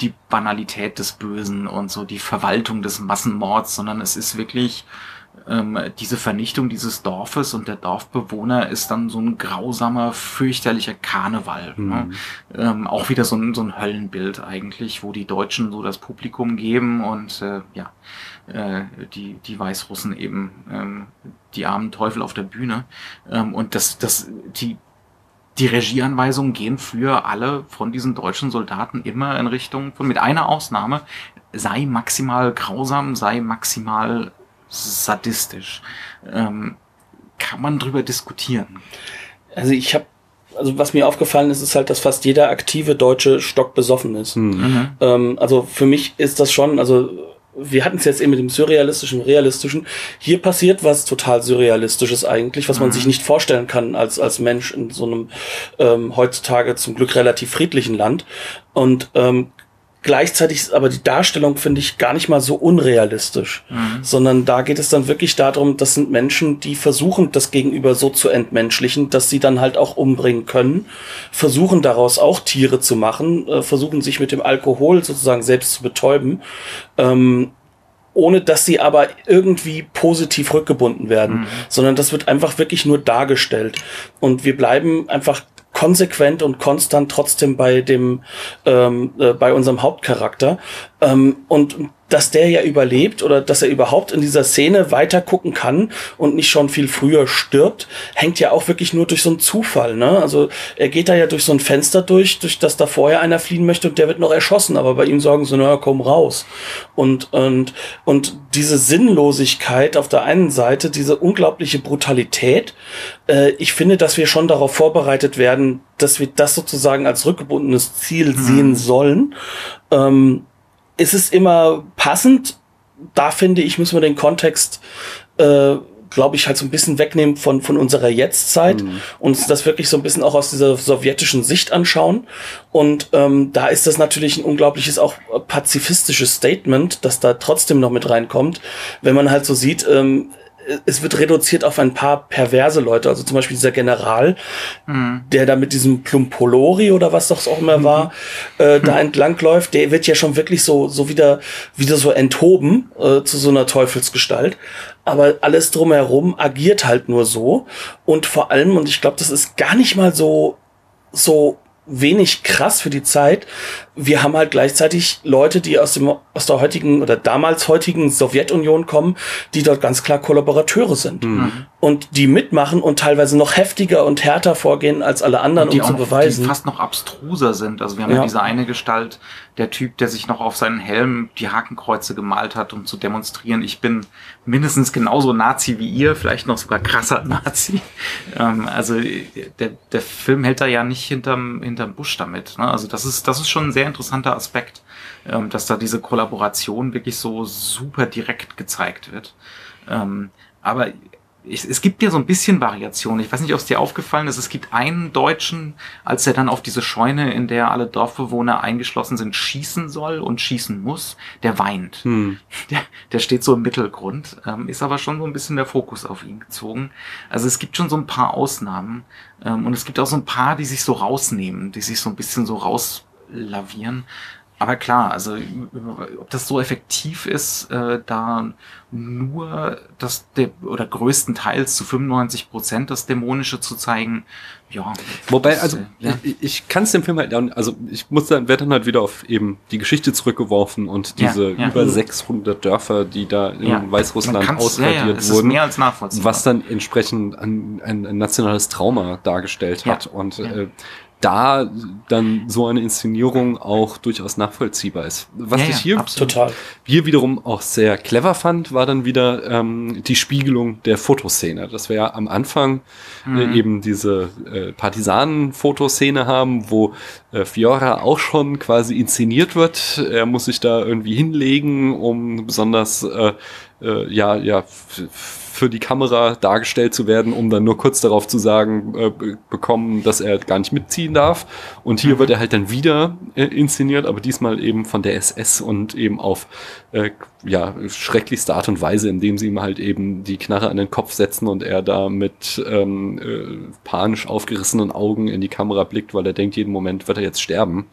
die Banalität des Bösen und so die Verwaltung des Massenmords, sondern es ist wirklich ähm, diese Vernichtung dieses Dorfes und der Dorfbewohner ist dann so ein grausamer, fürchterlicher Karneval. Mhm. Ne? Ähm, auch wieder so ein, so ein Höllenbild eigentlich, wo die Deutschen so das Publikum geben und äh, ja, die, die Weißrussen eben ähm, die armen Teufel auf der Bühne. Ähm, und das, das, die, die Regieanweisungen gehen für alle von diesen deutschen Soldaten immer in Richtung von, mit einer Ausnahme, sei maximal grausam, sei maximal sadistisch. Ähm, kann man drüber diskutieren. Also ich habe also was mir aufgefallen ist, ist halt, dass fast jeder aktive Deutsche stockbesoffen ist. Mhm. Ähm, also für mich ist das schon, also wir hatten es jetzt eben mit dem surrealistischen, realistischen. Hier passiert was total surrealistisches eigentlich, was man mhm. sich nicht vorstellen kann als als Mensch in so einem ähm, heutzutage zum Glück relativ friedlichen Land. Und ähm, Gleichzeitig ist aber die Darstellung, finde ich, gar nicht mal so unrealistisch, mhm. sondern da geht es dann wirklich darum, das sind Menschen, die versuchen, das Gegenüber so zu entmenschlichen, dass sie dann halt auch umbringen können, versuchen daraus auch Tiere zu machen, äh, versuchen sich mit dem Alkohol sozusagen selbst zu betäuben. Ähm, ohne dass sie aber irgendwie positiv rückgebunden werden, mhm. sondern das wird einfach wirklich nur dargestellt. Und wir bleiben einfach konsequent und konstant trotzdem bei dem ähm, äh, bei unserem Hauptcharakter. Ähm, und dass der ja überlebt oder dass er überhaupt in dieser Szene weiter gucken kann und nicht schon viel früher stirbt, hängt ja auch wirklich nur durch so einen Zufall. Ne? Also er geht da ja durch so ein Fenster durch, durch das da vorher einer fliehen möchte und der wird noch erschossen, aber bei ihm sagen sie, naja, komm raus. Und, und, und diese Sinnlosigkeit auf der einen Seite, diese unglaubliche Brutalität, äh, ich finde, dass wir schon darauf vorbereitet werden, dass wir das sozusagen als rückgebundenes Ziel mhm. sehen sollen. Ähm, ist es immer passend. Da finde ich, müssen wir den Kontext, äh, glaube ich, halt so ein bisschen wegnehmen von, von unserer Jetztzeit mhm. und das wirklich so ein bisschen auch aus dieser sowjetischen Sicht anschauen. Und ähm, da ist das natürlich ein unglaubliches, auch pazifistisches Statement, das da trotzdem noch mit reinkommt, wenn man halt so sieht, ähm, es wird reduziert auf ein paar perverse Leute, also zum Beispiel dieser General, mhm. der da mit diesem Plumpolori oder was das auch immer war, mhm. äh, da mhm. entlang läuft, der wird ja schon wirklich so, so wieder, wieder so enthoben äh, zu so einer Teufelsgestalt. Aber alles drumherum agiert halt nur so. Und vor allem, und ich glaube, das ist gar nicht mal so, so wenig krass für die Zeit. Wir haben halt gleichzeitig Leute, die aus dem aus der heutigen oder damals heutigen Sowjetunion kommen, die dort ganz klar Kollaborateure sind mhm. und die mitmachen und teilweise noch heftiger und härter vorgehen als alle anderen, um zu beweisen, die fast noch abstruser sind. Also wir haben ja, ja diese eine Gestalt, der Typ, der sich noch auf seinen Helm die Hakenkreuze gemalt hat, um zu demonstrieren, ich bin mindestens genauso Nazi wie ihr, vielleicht noch sogar krasser *laughs* Nazi. Ähm, also der, der Film hält da ja nicht hinterm hinterm Busch damit. Ne? Also das ist das ist schon ein sehr interessanter Aspekt, ähm, dass da diese Kollaboration wirklich so super direkt gezeigt wird. Ähm, aber ich, es gibt ja so ein bisschen Variation. Ich weiß nicht, ob es dir aufgefallen ist. Es gibt einen Deutschen, als er dann auf diese Scheune, in der alle Dorfbewohner eingeschlossen sind, schießen soll und schießen muss, der weint. Hm. Der, der steht so im Mittelgrund, ähm, ist aber schon so ein bisschen der Fokus auf ihn gezogen. Also es gibt schon so ein paar Ausnahmen ähm, und es gibt auch so ein paar, die sich so rausnehmen, die sich so ein bisschen so rauslavieren. Aber klar, also ob das so effektiv ist, äh, da nur das oder größtenteils zu 95 Prozent das Dämonische zu zeigen, ja. Wobei, also ja. ich, ich kann es dem Film halt, also ich muss dann, werde dann halt wieder auf eben die Geschichte zurückgeworfen und diese ja, ja. über 600 Dörfer, die da in Weißrussland ausradiert wurden, was dann entsprechend ein, ein, ein nationales Trauma dargestellt hat und äh, da dann so eine Inszenierung auch durchaus nachvollziehbar ist. Was ja, ich hier, ja, total. hier wiederum auch sehr clever fand, war dann wieder ähm, die Spiegelung der Fotoszene. Dass wir ja am Anfang äh, mhm. äh, eben diese äh, Partisanen-Fotoszene haben, wo äh, Fiora auch schon quasi inszeniert wird. Er muss sich da irgendwie hinlegen, um besonders äh, äh, ja, ja, für die Kamera dargestellt zu werden, um dann nur kurz darauf zu sagen äh, bekommen, dass er gar nicht mitziehen darf. Und hier mhm. wird er halt dann wieder äh, inszeniert, aber diesmal eben von der SS und eben auf äh, ja schrecklichste Art und Weise, indem sie ihm halt eben die Knarre an den Kopf setzen und er da mit ähm, äh, panisch aufgerissenen Augen in die Kamera blickt, weil er denkt, jeden Moment wird er jetzt sterben.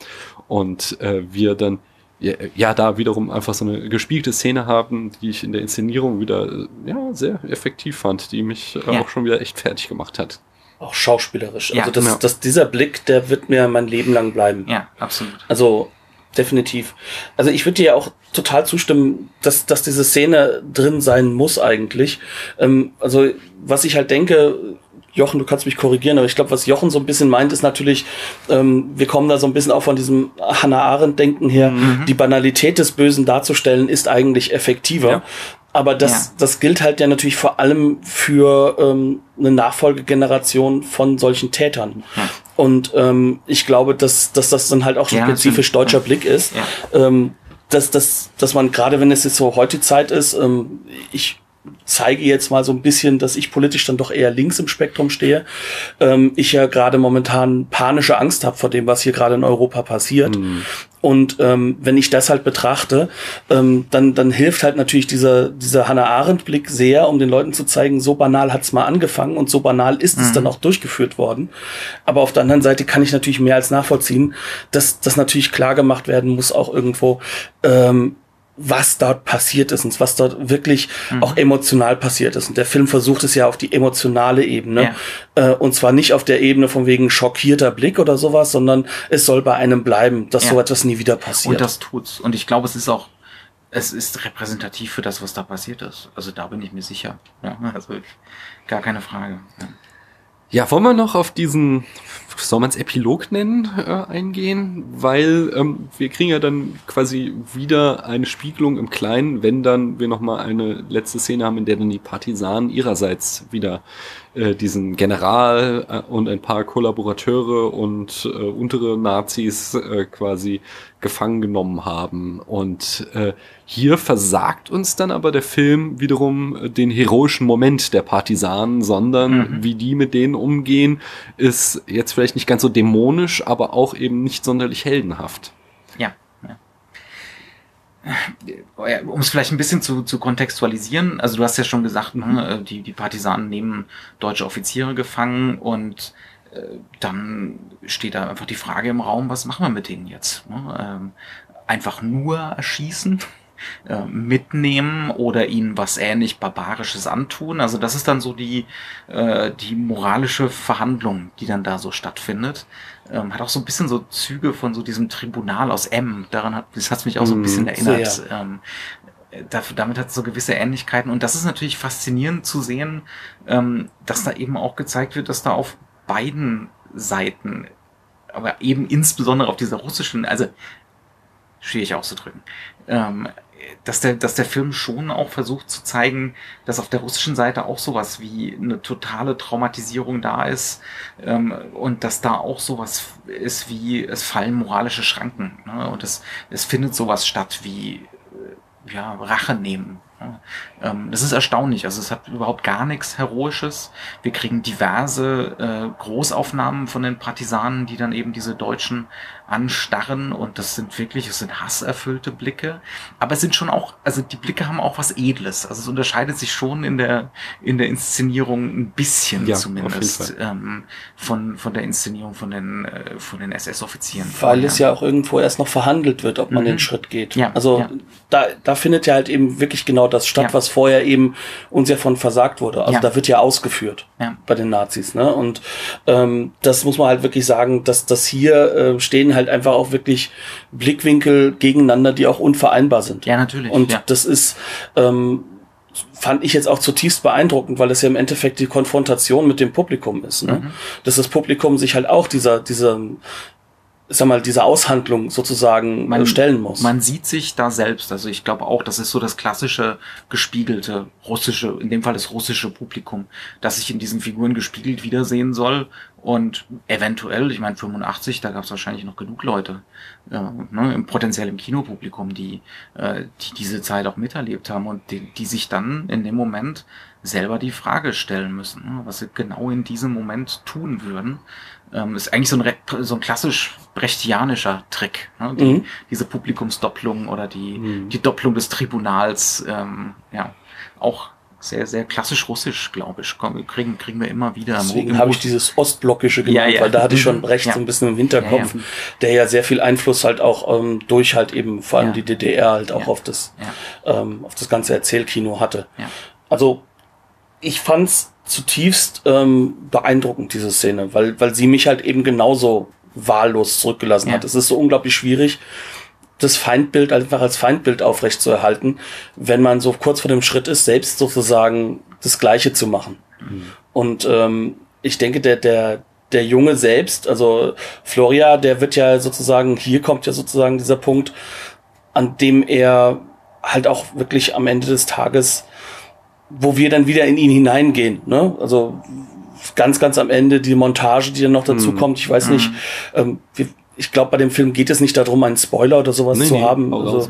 Und äh, wir dann ja, ja, da wiederum einfach so eine gespiegelte Szene haben, die ich in der Inszenierung wieder ja, sehr effektiv fand, die mich äh, ja. auch schon wieder echt fertig gemacht hat. Auch schauspielerisch. Ja, also das, genau. das, dieser Blick, der wird mir mein Leben lang bleiben. Ja, absolut. Also definitiv. Also ich würde dir ja auch total zustimmen, dass, dass diese Szene drin sein muss eigentlich. Ähm, also was ich halt denke, Jochen, du kannst mich korrigieren, aber ich glaube, was Jochen so ein bisschen meint, ist natürlich, ähm, wir kommen da so ein bisschen auch von diesem Hannah Arendt-Denken her, mhm. die Banalität des Bösen darzustellen, ist eigentlich effektiver. Ja. Aber das, ja. das gilt halt ja natürlich vor allem für ähm, eine Nachfolgegeneration von solchen Tätern. Ja. Und ähm, ich glaube, dass, dass das dann halt auch so ja, spezifisch deutscher Blick ist. Ähm, dass, dass, dass man gerade, wenn es jetzt so heute Zeit ist, ähm, ich zeige jetzt mal so ein bisschen, dass ich politisch dann doch eher links im Spektrum stehe. Ähm, ich ja gerade momentan panische Angst habe vor dem, was hier gerade in Europa passiert. Mhm. Und ähm, wenn ich das halt betrachte, ähm, dann, dann hilft halt natürlich dieser, dieser Hannah Arendt-Blick sehr, um den Leuten zu zeigen, so banal hat's mal angefangen und so banal ist mhm. es dann auch durchgeführt worden. Aber auf der anderen Seite kann ich natürlich mehr als nachvollziehen, dass das natürlich klar gemacht werden muss, auch irgendwo, ähm, was dort passiert ist und was dort wirklich mhm. auch emotional passiert ist. Und der Film versucht es ja auf die emotionale Ebene. Ja. Äh, und zwar nicht auf der Ebene von wegen schockierter Blick oder sowas, sondern es soll bei einem bleiben, dass ja. so etwas nie wieder passiert. Und das tut's. Und ich glaube, es ist auch, es ist repräsentativ für das, was da passiert ist. Also da bin ich mir sicher. Ja, also gar keine Frage. Ja. Ja, wollen wir noch auf diesen, soll man es Epilog nennen, äh, eingehen? Weil ähm, wir kriegen ja dann quasi wieder eine Spiegelung im Kleinen, wenn dann wir nochmal eine letzte Szene haben, in der dann die Partisanen ihrerseits wieder äh, diesen General äh, und ein paar Kollaborateure und äh, untere Nazis äh, quasi gefangen genommen haben. Und äh, hier versagt uns dann aber der Film wiederum äh, den heroischen Moment der Partisanen, sondern mhm. wie die mit denen umgehen, ist jetzt vielleicht nicht ganz so dämonisch, aber auch eben nicht sonderlich heldenhaft. Ja. Um es vielleicht ein bisschen zu, zu kontextualisieren, also du hast ja schon gesagt, ne, äh, die, die Partisanen nehmen deutsche Offiziere gefangen und äh, dann steht da einfach die Frage im Raum, was machen wir mit denen jetzt? Ne? Ähm, einfach nur erschießen? Äh, mitnehmen oder ihnen was ähnlich Barbarisches antun. Also das ist dann so die, äh, die moralische Verhandlung, die dann da so stattfindet. Ähm, hat auch so ein bisschen so Züge von so diesem Tribunal aus M. Daran hat, das hat mich auch so ein bisschen mhm, erinnert. Ähm, da, damit hat es so gewisse Ähnlichkeiten. Und das ist natürlich faszinierend zu sehen, ähm, dass da eben auch gezeigt wird, dass da auf beiden Seiten, aber eben insbesondere auf dieser russischen, also schwierig auszudrücken, ähm, dass der, dass der Film schon auch versucht zu zeigen, dass auf der russischen Seite auch sowas wie eine totale Traumatisierung da ist ähm, und dass da auch sowas ist wie es fallen moralische Schranken ne? und es, es findet sowas statt wie äh, ja, Rache nehmen ähm, das ist erstaunlich. Also es hat überhaupt gar nichts Heroisches. Wir kriegen diverse äh, Großaufnahmen von den Partisanen, die dann eben diese Deutschen anstarren und das sind wirklich, es sind hasserfüllte Blicke, aber es sind schon auch, also die Blicke haben auch was Edles. Also es unterscheidet sich schon in der in der Inszenierung ein bisschen ja, zumindest ähm, von von der Inszenierung von den äh, von den SS-Offizieren. Weil es ja auch irgendwo erst noch verhandelt wird, ob man mhm. den Schritt geht. Ja, also ja. da da findet ja halt eben wirklich genau das statt, ja. was vorher eben uns ja von versagt wurde. Also ja. da wird ja ausgeführt ja. bei den Nazis. Ne? Und ähm, das muss man halt wirklich sagen, dass das hier äh, stehen halt einfach auch wirklich Blickwinkel gegeneinander, die auch unvereinbar sind. Ja, natürlich. Und das ist ähm, fand ich jetzt auch zutiefst beeindruckend, weil es ja im Endeffekt die Konfrontation mit dem Publikum ist. Ne? Mhm. Dass das Publikum sich halt auch dieser, dieser sag mal, diese Aushandlung sozusagen man, stellen muss. Man sieht sich da selbst. Also ich glaube auch, das ist so das klassische gespiegelte russische, in dem Fall das russische Publikum, das sich in diesen Figuren gespiegelt wiedersehen soll. Und eventuell, ich meine 85, da gab es wahrscheinlich noch genug Leute, äh, ne, potenziell im Kinopublikum, die, äh, die diese Zeit auch miterlebt haben und die, die sich dann in dem Moment selber die Frage stellen müssen, ne, was sie genau in diesem Moment tun würden ähm, ist eigentlich so ein, so ein klassisch brechtianischer Trick. Ne? Die, mhm. Diese Publikumsdopplung oder die, mhm. die Doppelung des Tribunals. Ähm, ja, auch sehr, sehr klassisch russisch, glaube ich. Kriegen, kriegen wir immer wieder. Deswegen habe ich dieses Ostblockische genannt, ja, ja. weil da hatte ich schon mhm. recht ja. so ein bisschen im Hinterkopf, der ja sehr viel Einfluss halt auch ähm, durch halt eben vor allem die DDR halt auch auf das ähm, auf das ganze Erzählkino hatte. Also ich fand's zutiefst ähm, beeindruckend, diese Szene, weil, weil sie mich halt eben genauso wahllos zurückgelassen ja. hat. Es ist so unglaublich schwierig, das Feindbild einfach als Feindbild aufrechtzuerhalten, wenn man so kurz vor dem Schritt ist, selbst sozusagen das Gleiche zu machen. Mhm. Und ähm, ich denke, der, der, der Junge selbst, also Floria, der wird ja sozusagen, hier kommt ja sozusagen dieser Punkt, an dem er halt auch wirklich am Ende des Tages wo wir dann wieder in ihn hineingehen. Ne? Also ganz, ganz am Ende die Montage, die dann noch dazu mhm. kommt. Ich weiß nicht, mhm. ähm, wir, ich glaube, bei dem Film geht es nicht darum, einen Spoiler oder sowas nee, zu nee, haben. Also,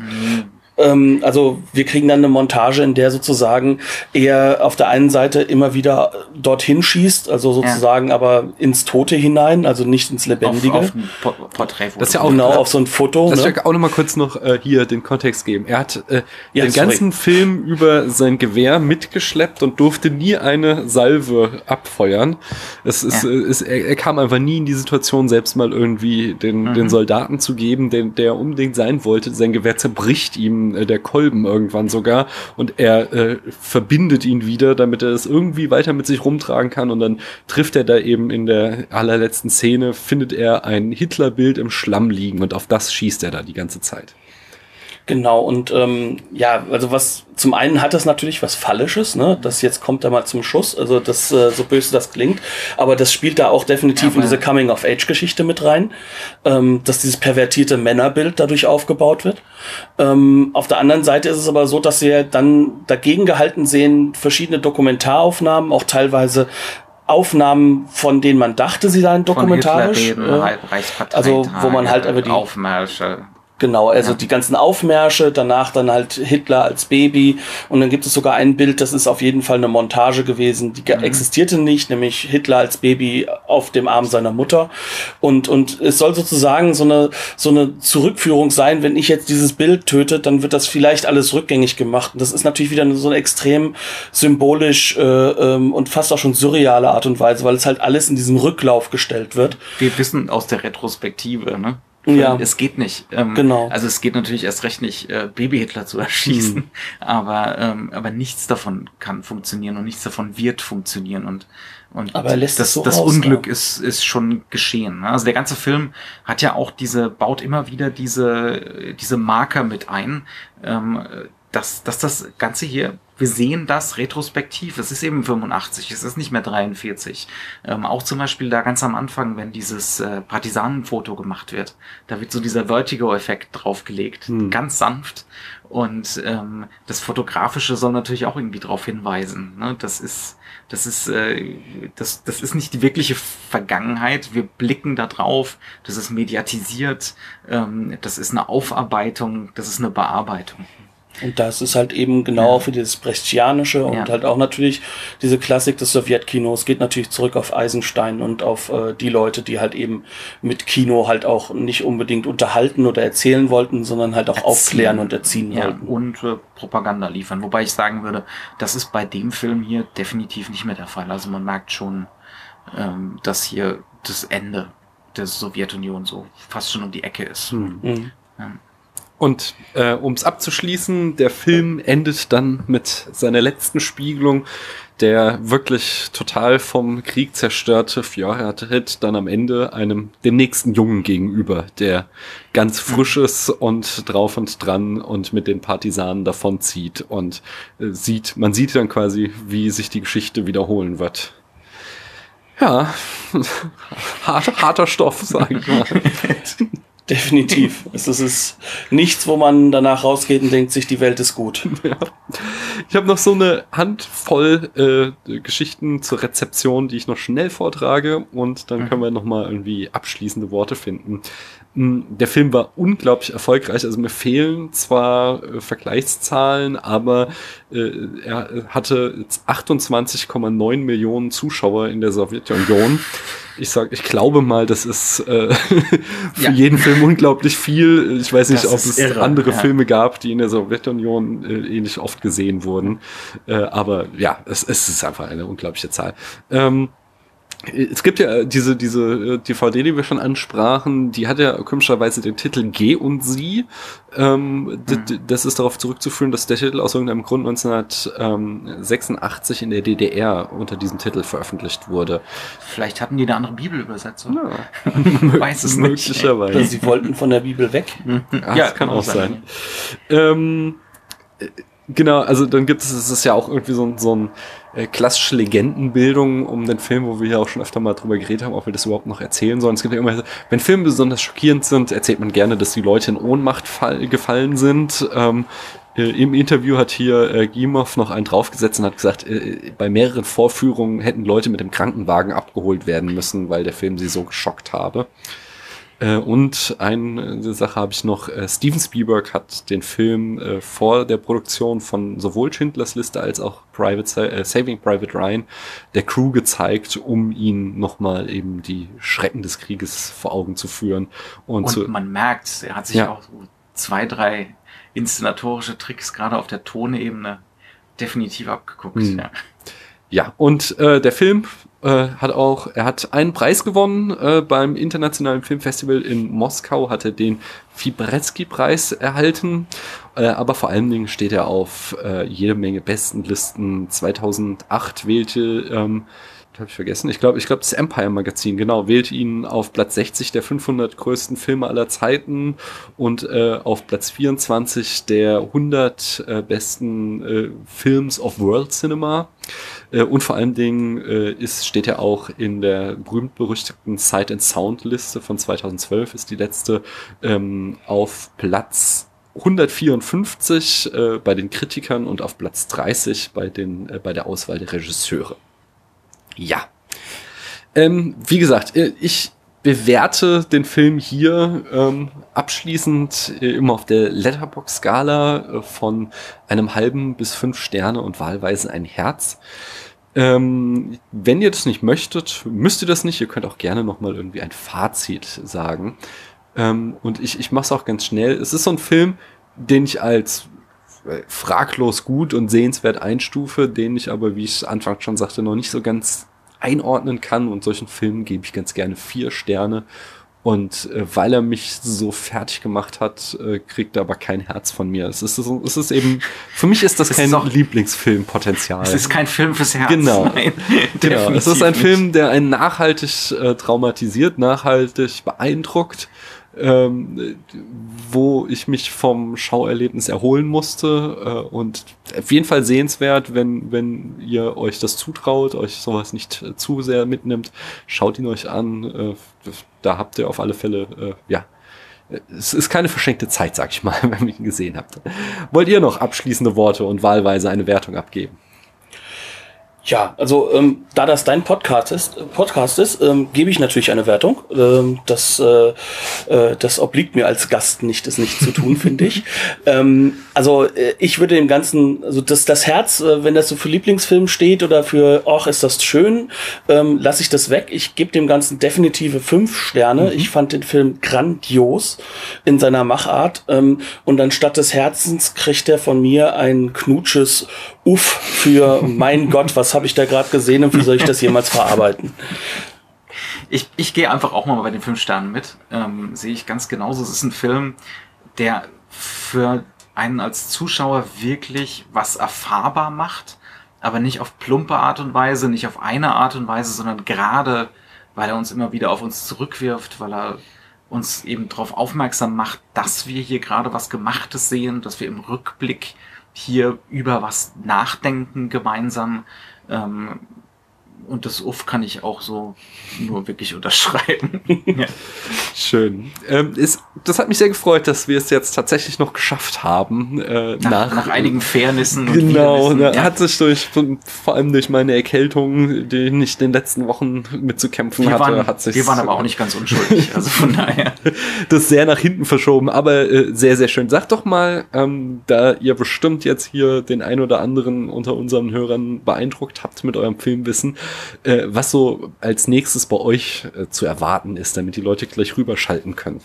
ähm, also wir kriegen dann eine Montage, in der sozusagen er auf der einen Seite immer wieder dorthin schießt, also sozusagen ja. aber ins Tote hinein, also nicht ins Lebendige. Auf, auf ein Porträtfoto. Das ist ja auch genau auf so ein Foto. Das ne? auch noch mal kurz noch äh, hier den Kontext geben. Er hat äh, ja, den sorry. ganzen Film über sein Gewehr mitgeschleppt und durfte nie eine Salve abfeuern. Es ist, ja. ist er, er, kam einfach nie in die Situation, selbst mal irgendwie den, mhm. den Soldaten zu geben, den, der unbedingt sein wollte. Sein Gewehr zerbricht ihm äh, der Kolben irgendwann sogar. Und er äh, verbindet ihn wieder, damit er es irgendwie weiter mit sich rumtragen kann. Und dann trifft er da eben in der allerletzten Szene, findet er ein Hitlerbild im Schlamm liegen. Und auf das schießt er da die ganze Zeit. Genau, und ähm, ja, also was zum einen hat das natürlich was Fallisches, ne? Das jetzt kommt da mal zum Schuss, also das, äh, so böse das klingt, aber das spielt da auch definitiv ja, in diese Coming-of-Age-Geschichte mit rein, ähm, dass dieses pervertierte Männerbild dadurch aufgebaut wird. Ähm, auf der anderen Seite ist es aber so, dass wir dann dagegen gehalten sehen, verschiedene Dokumentaraufnahmen, auch teilweise Aufnahmen, von denen man dachte, sie seien dokumentarisch. Von Hitler äh, also wo man halt über die Aufmärsche Genau, also ja. die ganzen Aufmärsche, danach dann halt Hitler als Baby und dann gibt es sogar ein Bild, das ist auf jeden Fall eine Montage gewesen, die mhm. existierte nicht, nämlich Hitler als Baby auf dem Arm seiner Mutter und und es soll sozusagen so eine so eine Zurückführung sein, wenn ich jetzt dieses Bild töte, dann wird das vielleicht alles rückgängig gemacht und das ist natürlich wieder so eine extrem symbolisch äh, ähm, und fast auch schon surreale Art und Weise, weil es halt alles in diesem Rücklauf gestellt wird. Wir wissen aus der Retrospektive, ne? Ja. Es geht nicht. Ähm, genau. Also es geht natürlich erst recht nicht, äh, Baby-Hitler zu *laughs* erschießen, mhm. aber, ähm, aber nichts davon kann funktionieren und nichts davon wird funktionieren und und aber lässt das, so das raus, Unglück ne? ist, ist schon geschehen. Ne? Also der ganze Film hat ja auch diese, baut immer wieder diese, diese Marker mit ein, ähm, dass, dass das Ganze hier wir sehen das retrospektiv. Es ist eben 85, es ist nicht mehr 43. Ähm, auch zum Beispiel da ganz am Anfang, wenn dieses äh, Partisanenfoto gemacht wird, da wird so dieser Vertigo-Effekt draufgelegt, hm. ganz sanft. Und ähm, das Fotografische soll natürlich auch irgendwie darauf hinweisen. Ne? Das ist, das ist, äh, das, das ist nicht die wirkliche Vergangenheit. Wir blicken da drauf. Das ist mediatisiert. Ähm, das ist eine Aufarbeitung. Das ist eine Bearbeitung. Und das ist halt eben genau ja. für dieses Brechtianische und ja. halt auch natürlich diese Klassik des Sowjetkinos geht natürlich zurück auf Eisenstein und auf äh, die Leute, die halt eben mit Kino halt auch nicht unbedingt unterhalten oder erzählen wollten, sondern halt auch erziehen. aufklären und erziehen ja, wollten. Und äh, Propaganda liefern. Wobei ich sagen würde, das ist bei dem Film hier definitiv nicht mehr der Fall. Also man merkt schon, ähm, dass hier das Ende der Sowjetunion so fast schon um die Ecke ist. Hm. Mhm. Ja. Und äh, um es abzuschließen, der Film endet dann mit seiner letzten Spiegelung. Der wirklich total vom Krieg zerstörte Fjord tritt dann am Ende einem dem nächsten Jungen gegenüber, der ganz frisch ist und drauf und dran und mit den Partisanen davonzieht und äh, sieht, man sieht dann quasi, wie sich die Geschichte wiederholen wird. Ja, *laughs* harter, harter Stoff, sage ich mal. *laughs* Definitiv. *laughs* es ist nichts, wo man danach rausgeht und denkt sich, die Welt ist gut. *laughs* Ja. Ich habe noch so eine Handvoll äh, Geschichten zur Rezeption, die ich noch schnell vortrage und dann mhm. können wir noch mal irgendwie abschließende Worte finden. Hm, der Film war unglaublich erfolgreich. Also mir fehlen zwar äh, Vergleichszahlen, aber äh, er hatte 28,9 Millionen Zuschauer in der Sowjetunion. Ich sag, ich glaube mal, das ist äh, *laughs* für ja. jeden Film unglaublich viel. Ich weiß nicht, das ob es irre, andere ja. Filme gab, die in der Sowjetunion äh, ähnlich oft gesehen wurden. Äh, aber ja, es, es ist einfach eine unglaubliche Zahl. Ähm, es gibt ja diese, diese DVD, äh, die wir schon ansprachen, die hat ja komischerweise den Titel G und Sie. Ähm, mhm. Das ist darauf zurückzuführen, dass der Titel aus irgendeinem Grund 1986 in der DDR unter diesem Titel veröffentlicht wurde. Vielleicht hatten die eine andere Bibelübersetzung. Ja. *laughs* weiß es möglicherweise. Oder sie wollten von der Bibel weg. Ach, ja, kann auch sein. sein. Ähm, Genau, also dann gibt es, es ist ja auch irgendwie so, so ein äh, klassische Legendenbildung um den Film, wo wir ja auch schon öfter mal drüber geredet haben, ob wir das überhaupt noch erzählen sollen. Es gibt ja immer, wenn Filme besonders schockierend sind, erzählt man gerne, dass die Leute in Ohnmacht fall, gefallen sind. Ähm, äh, Im Interview hat hier äh, Gimov noch einen draufgesetzt und hat gesagt, äh, bei mehreren Vorführungen hätten Leute mit dem Krankenwagen abgeholt werden müssen, weil der Film sie so geschockt habe. Äh, und eine Sache habe ich noch. Äh, Steven Spielberg hat den Film äh, vor der Produktion von sowohl Schindlers Liste als auch Private, äh, Saving Private Ryan der Crew gezeigt, um ihnen nochmal eben die Schrecken des Krieges vor Augen zu führen. Und, und zu, man merkt, er hat sich ja. auch so zwei, drei inszenatorische Tricks gerade auf der Tonebene definitiv abgeguckt. Hm. Ja. ja, und äh, der Film äh, hat auch, er hat einen Preis gewonnen äh, beim Internationalen Filmfestival in Moskau, hat er den Fibretsky-Preis erhalten, äh, aber vor allen Dingen steht er auf äh, jede Menge Bestenlisten. 2008 wählte ähm, habe ich vergessen. Ich glaube, ich glaube, das Empire Magazin, genau, wählt ihn auf Platz 60 der 500 größten Filme aller Zeiten und äh, auf Platz 24 der 100 äh, besten Films of World Cinema. Äh, und vor allen Dingen äh, ist, steht er auch in der berühmt-berüchtigten Sight and Sound Liste von 2012, ist die letzte, ähm, auf Platz 154 äh, bei den Kritikern und auf Platz 30 bei, den, äh, bei der Auswahl der Regisseure. Ja. Ähm, wie gesagt, äh, ich bewerte den Film hier ähm, abschließend äh, immer auf der Letterbox-Skala äh, von einem halben bis fünf Sterne und wahlweise ein Herz. Ähm, wenn ihr das nicht möchtet, müsst ihr das nicht. Ihr könnt auch gerne nochmal irgendwie ein Fazit sagen. Ähm, und ich, ich mache es auch ganz schnell. Es ist so ein Film, den ich als äh, fraglos gut und sehenswert einstufe, den ich aber, wie ich anfangs schon sagte, noch nicht so ganz einordnen kann. Und solchen Filmen gebe ich ganz gerne vier Sterne. Und äh, weil er mich so fertig gemacht hat, äh, kriegt er aber kein Herz von mir. Es ist, es ist eben, für mich ist das es kein Lieblingsfilmpotenzial. Es ist kein Film fürs Herz. Genau. *laughs* Nein, genau. Es ist ein. Film, der einen nachhaltig äh, traumatisiert, nachhaltig beeindruckt ähm, wo ich mich vom Schauerlebnis erholen musste äh, und auf jeden Fall sehenswert, wenn, wenn ihr euch das zutraut, euch sowas nicht äh, zu sehr mitnimmt, schaut ihn euch an, äh, da habt ihr auf alle Fälle, äh, ja, es ist keine verschenkte Zeit, sag ich mal, *laughs* wenn ihr ihn gesehen habt. Wollt ihr noch abschließende Worte und wahlweise eine Wertung abgeben? Ja, also ähm, da das dein Podcast ist, Podcast ist ähm, gebe ich natürlich eine Wertung. Ähm, das, äh, äh, das obliegt mir als Gast nicht, es nicht zu tun, *laughs* finde ich. Ähm, also äh, ich würde dem Ganzen, also das, das Herz, äh, wenn das so für Lieblingsfilm steht oder für, ach, ist das schön, ähm, lasse ich das weg. Ich gebe dem Ganzen definitive fünf Sterne. Mhm. Ich fand den Film grandios in seiner Machart. Ähm, und anstatt des Herzens kriegt er von mir ein knutsches Uff für mein Gott, was habe ich da gerade gesehen und wie soll ich das jemals verarbeiten? Ich, ich gehe einfach auch mal bei den fünf Sternen mit. Ähm, sehe ich ganz genauso. Es ist ein Film, der für einen als Zuschauer wirklich was erfahrbar macht, aber nicht auf plumpe Art und Weise, nicht auf eine Art und Weise, sondern gerade, weil er uns immer wieder auf uns zurückwirft, weil er uns eben darauf aufmerksam macht, dass wir hier gerade was Gemachtes sehen, dass wir im Rückblick hier über was nachdenken gemeinsam. Ähm, und das Uff kann ich auch so nur wirklich unterschreiben. *laughs* ja. Schön. Ähm, ist, das hat mich sehr gefreut, dass wir es jetzt tatsächlich noch geschafft haben. Äh, nach, nach, nach einigen Fairnissen. Und genau, da ja. hat sich durch, vor allem durch meine Erkältung, die ich in den letzten Wochen mitzukämpfen wir hatte, waren, hat sich. Wir waren aber auch nicht ganz unschuldig, also von *laughs* daher. das sehr nach hinten verschoben, aber äh, sehr, sehr schön. Sag doch mal, ähm, da ihr bestimmt jetzt hier den ein oder anderen unter unseren Hörern beeindruckt habt mit eurem Filmwissen, äh, was so als nächstes bei euch äh, zu erwarten ist, damit die Leute gleich rüberschalten können.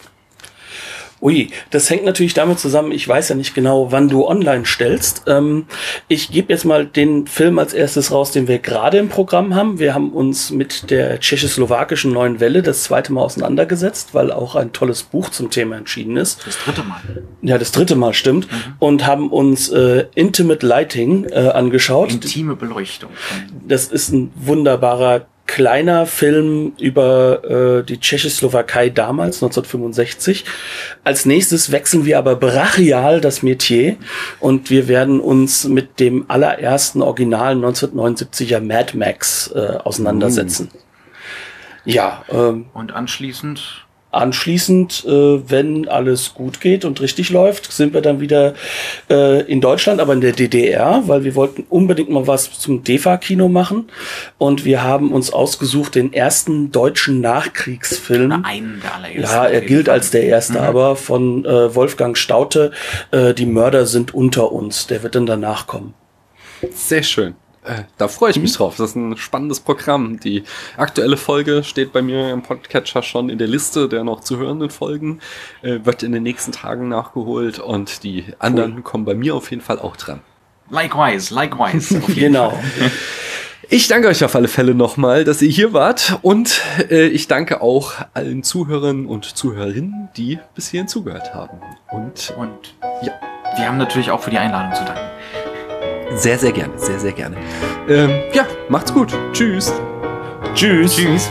Ui, das hängt natürlich damit zusammen, ich weiß ja nicht genau, wann du online stellst. Ähm, ich gebe jetzt mal den Film als erstes raus, den wir gerade im Programm haben. Wir haben uns mit der tschechoslowakischen Neuen Welle das zweite Mal auseinandergesetzt, weil auch ein tolles Buch zum Thema entschieden ist. Das dritte Mal. Ja, das dritte Mal stimmt. Mhm. Und haben uns äh, Intimate Lighting äh, angeschaut. Intime Beleuchtung. Das ist ein wunderbarer kleiner Film über äh, die Tschechoslowakei damals, 1965. Als nächstes wechseln wir aber brachial das Metier und wir werden uns mit dem allerersten originalen 1979er Mad Max äh, auseinandersetzen. Uh. Ja. Ähm, und anschließend Anschließend, äh, wenn alles gut geht und richtig läuft, sind wir dann wieder äh, in Deutschland, aber in der DDR, weil wir wollten unbedingt mal was zum DEFA-Kino machen. Und wir haben uns ausgesucht den ersten deutschen Nachkriegsfilm. Na, einen der allerersten. Ja, er gilt als der erste, mhm. aber von äh, Wolfgang Staute, äh, Die Mörder sind unter uns. Der wird dann danach kommen. Sehr schön. Äh, da freue ich mich mhm. drauf. Das ist ein spannendes Programm. Die aktuelle Folge steht bei mir im Podcatcher schon in der Liste der noch zu hörenden Folgen. Äh, wird in den nächsten Tagen nachgeholt und die anderen cool. kommen bei mir auf jeden Fall auch dran. Likewise, likewise. genau. *laughs* Ich danke euch auf alle Fälle nochmal, dass ihr hier wart und äh, ich danke auch allen Zuhörern und Zuhörerinnen, die bis hierhin zugehört haben. Und, und ja, wir haben natürlich auch für die Einladung zu danken. Sehr, sehr gerne, sehr, sehr gerne. Ähm, ja, macht's gut. Tschüss. Tschüss. Tschüss.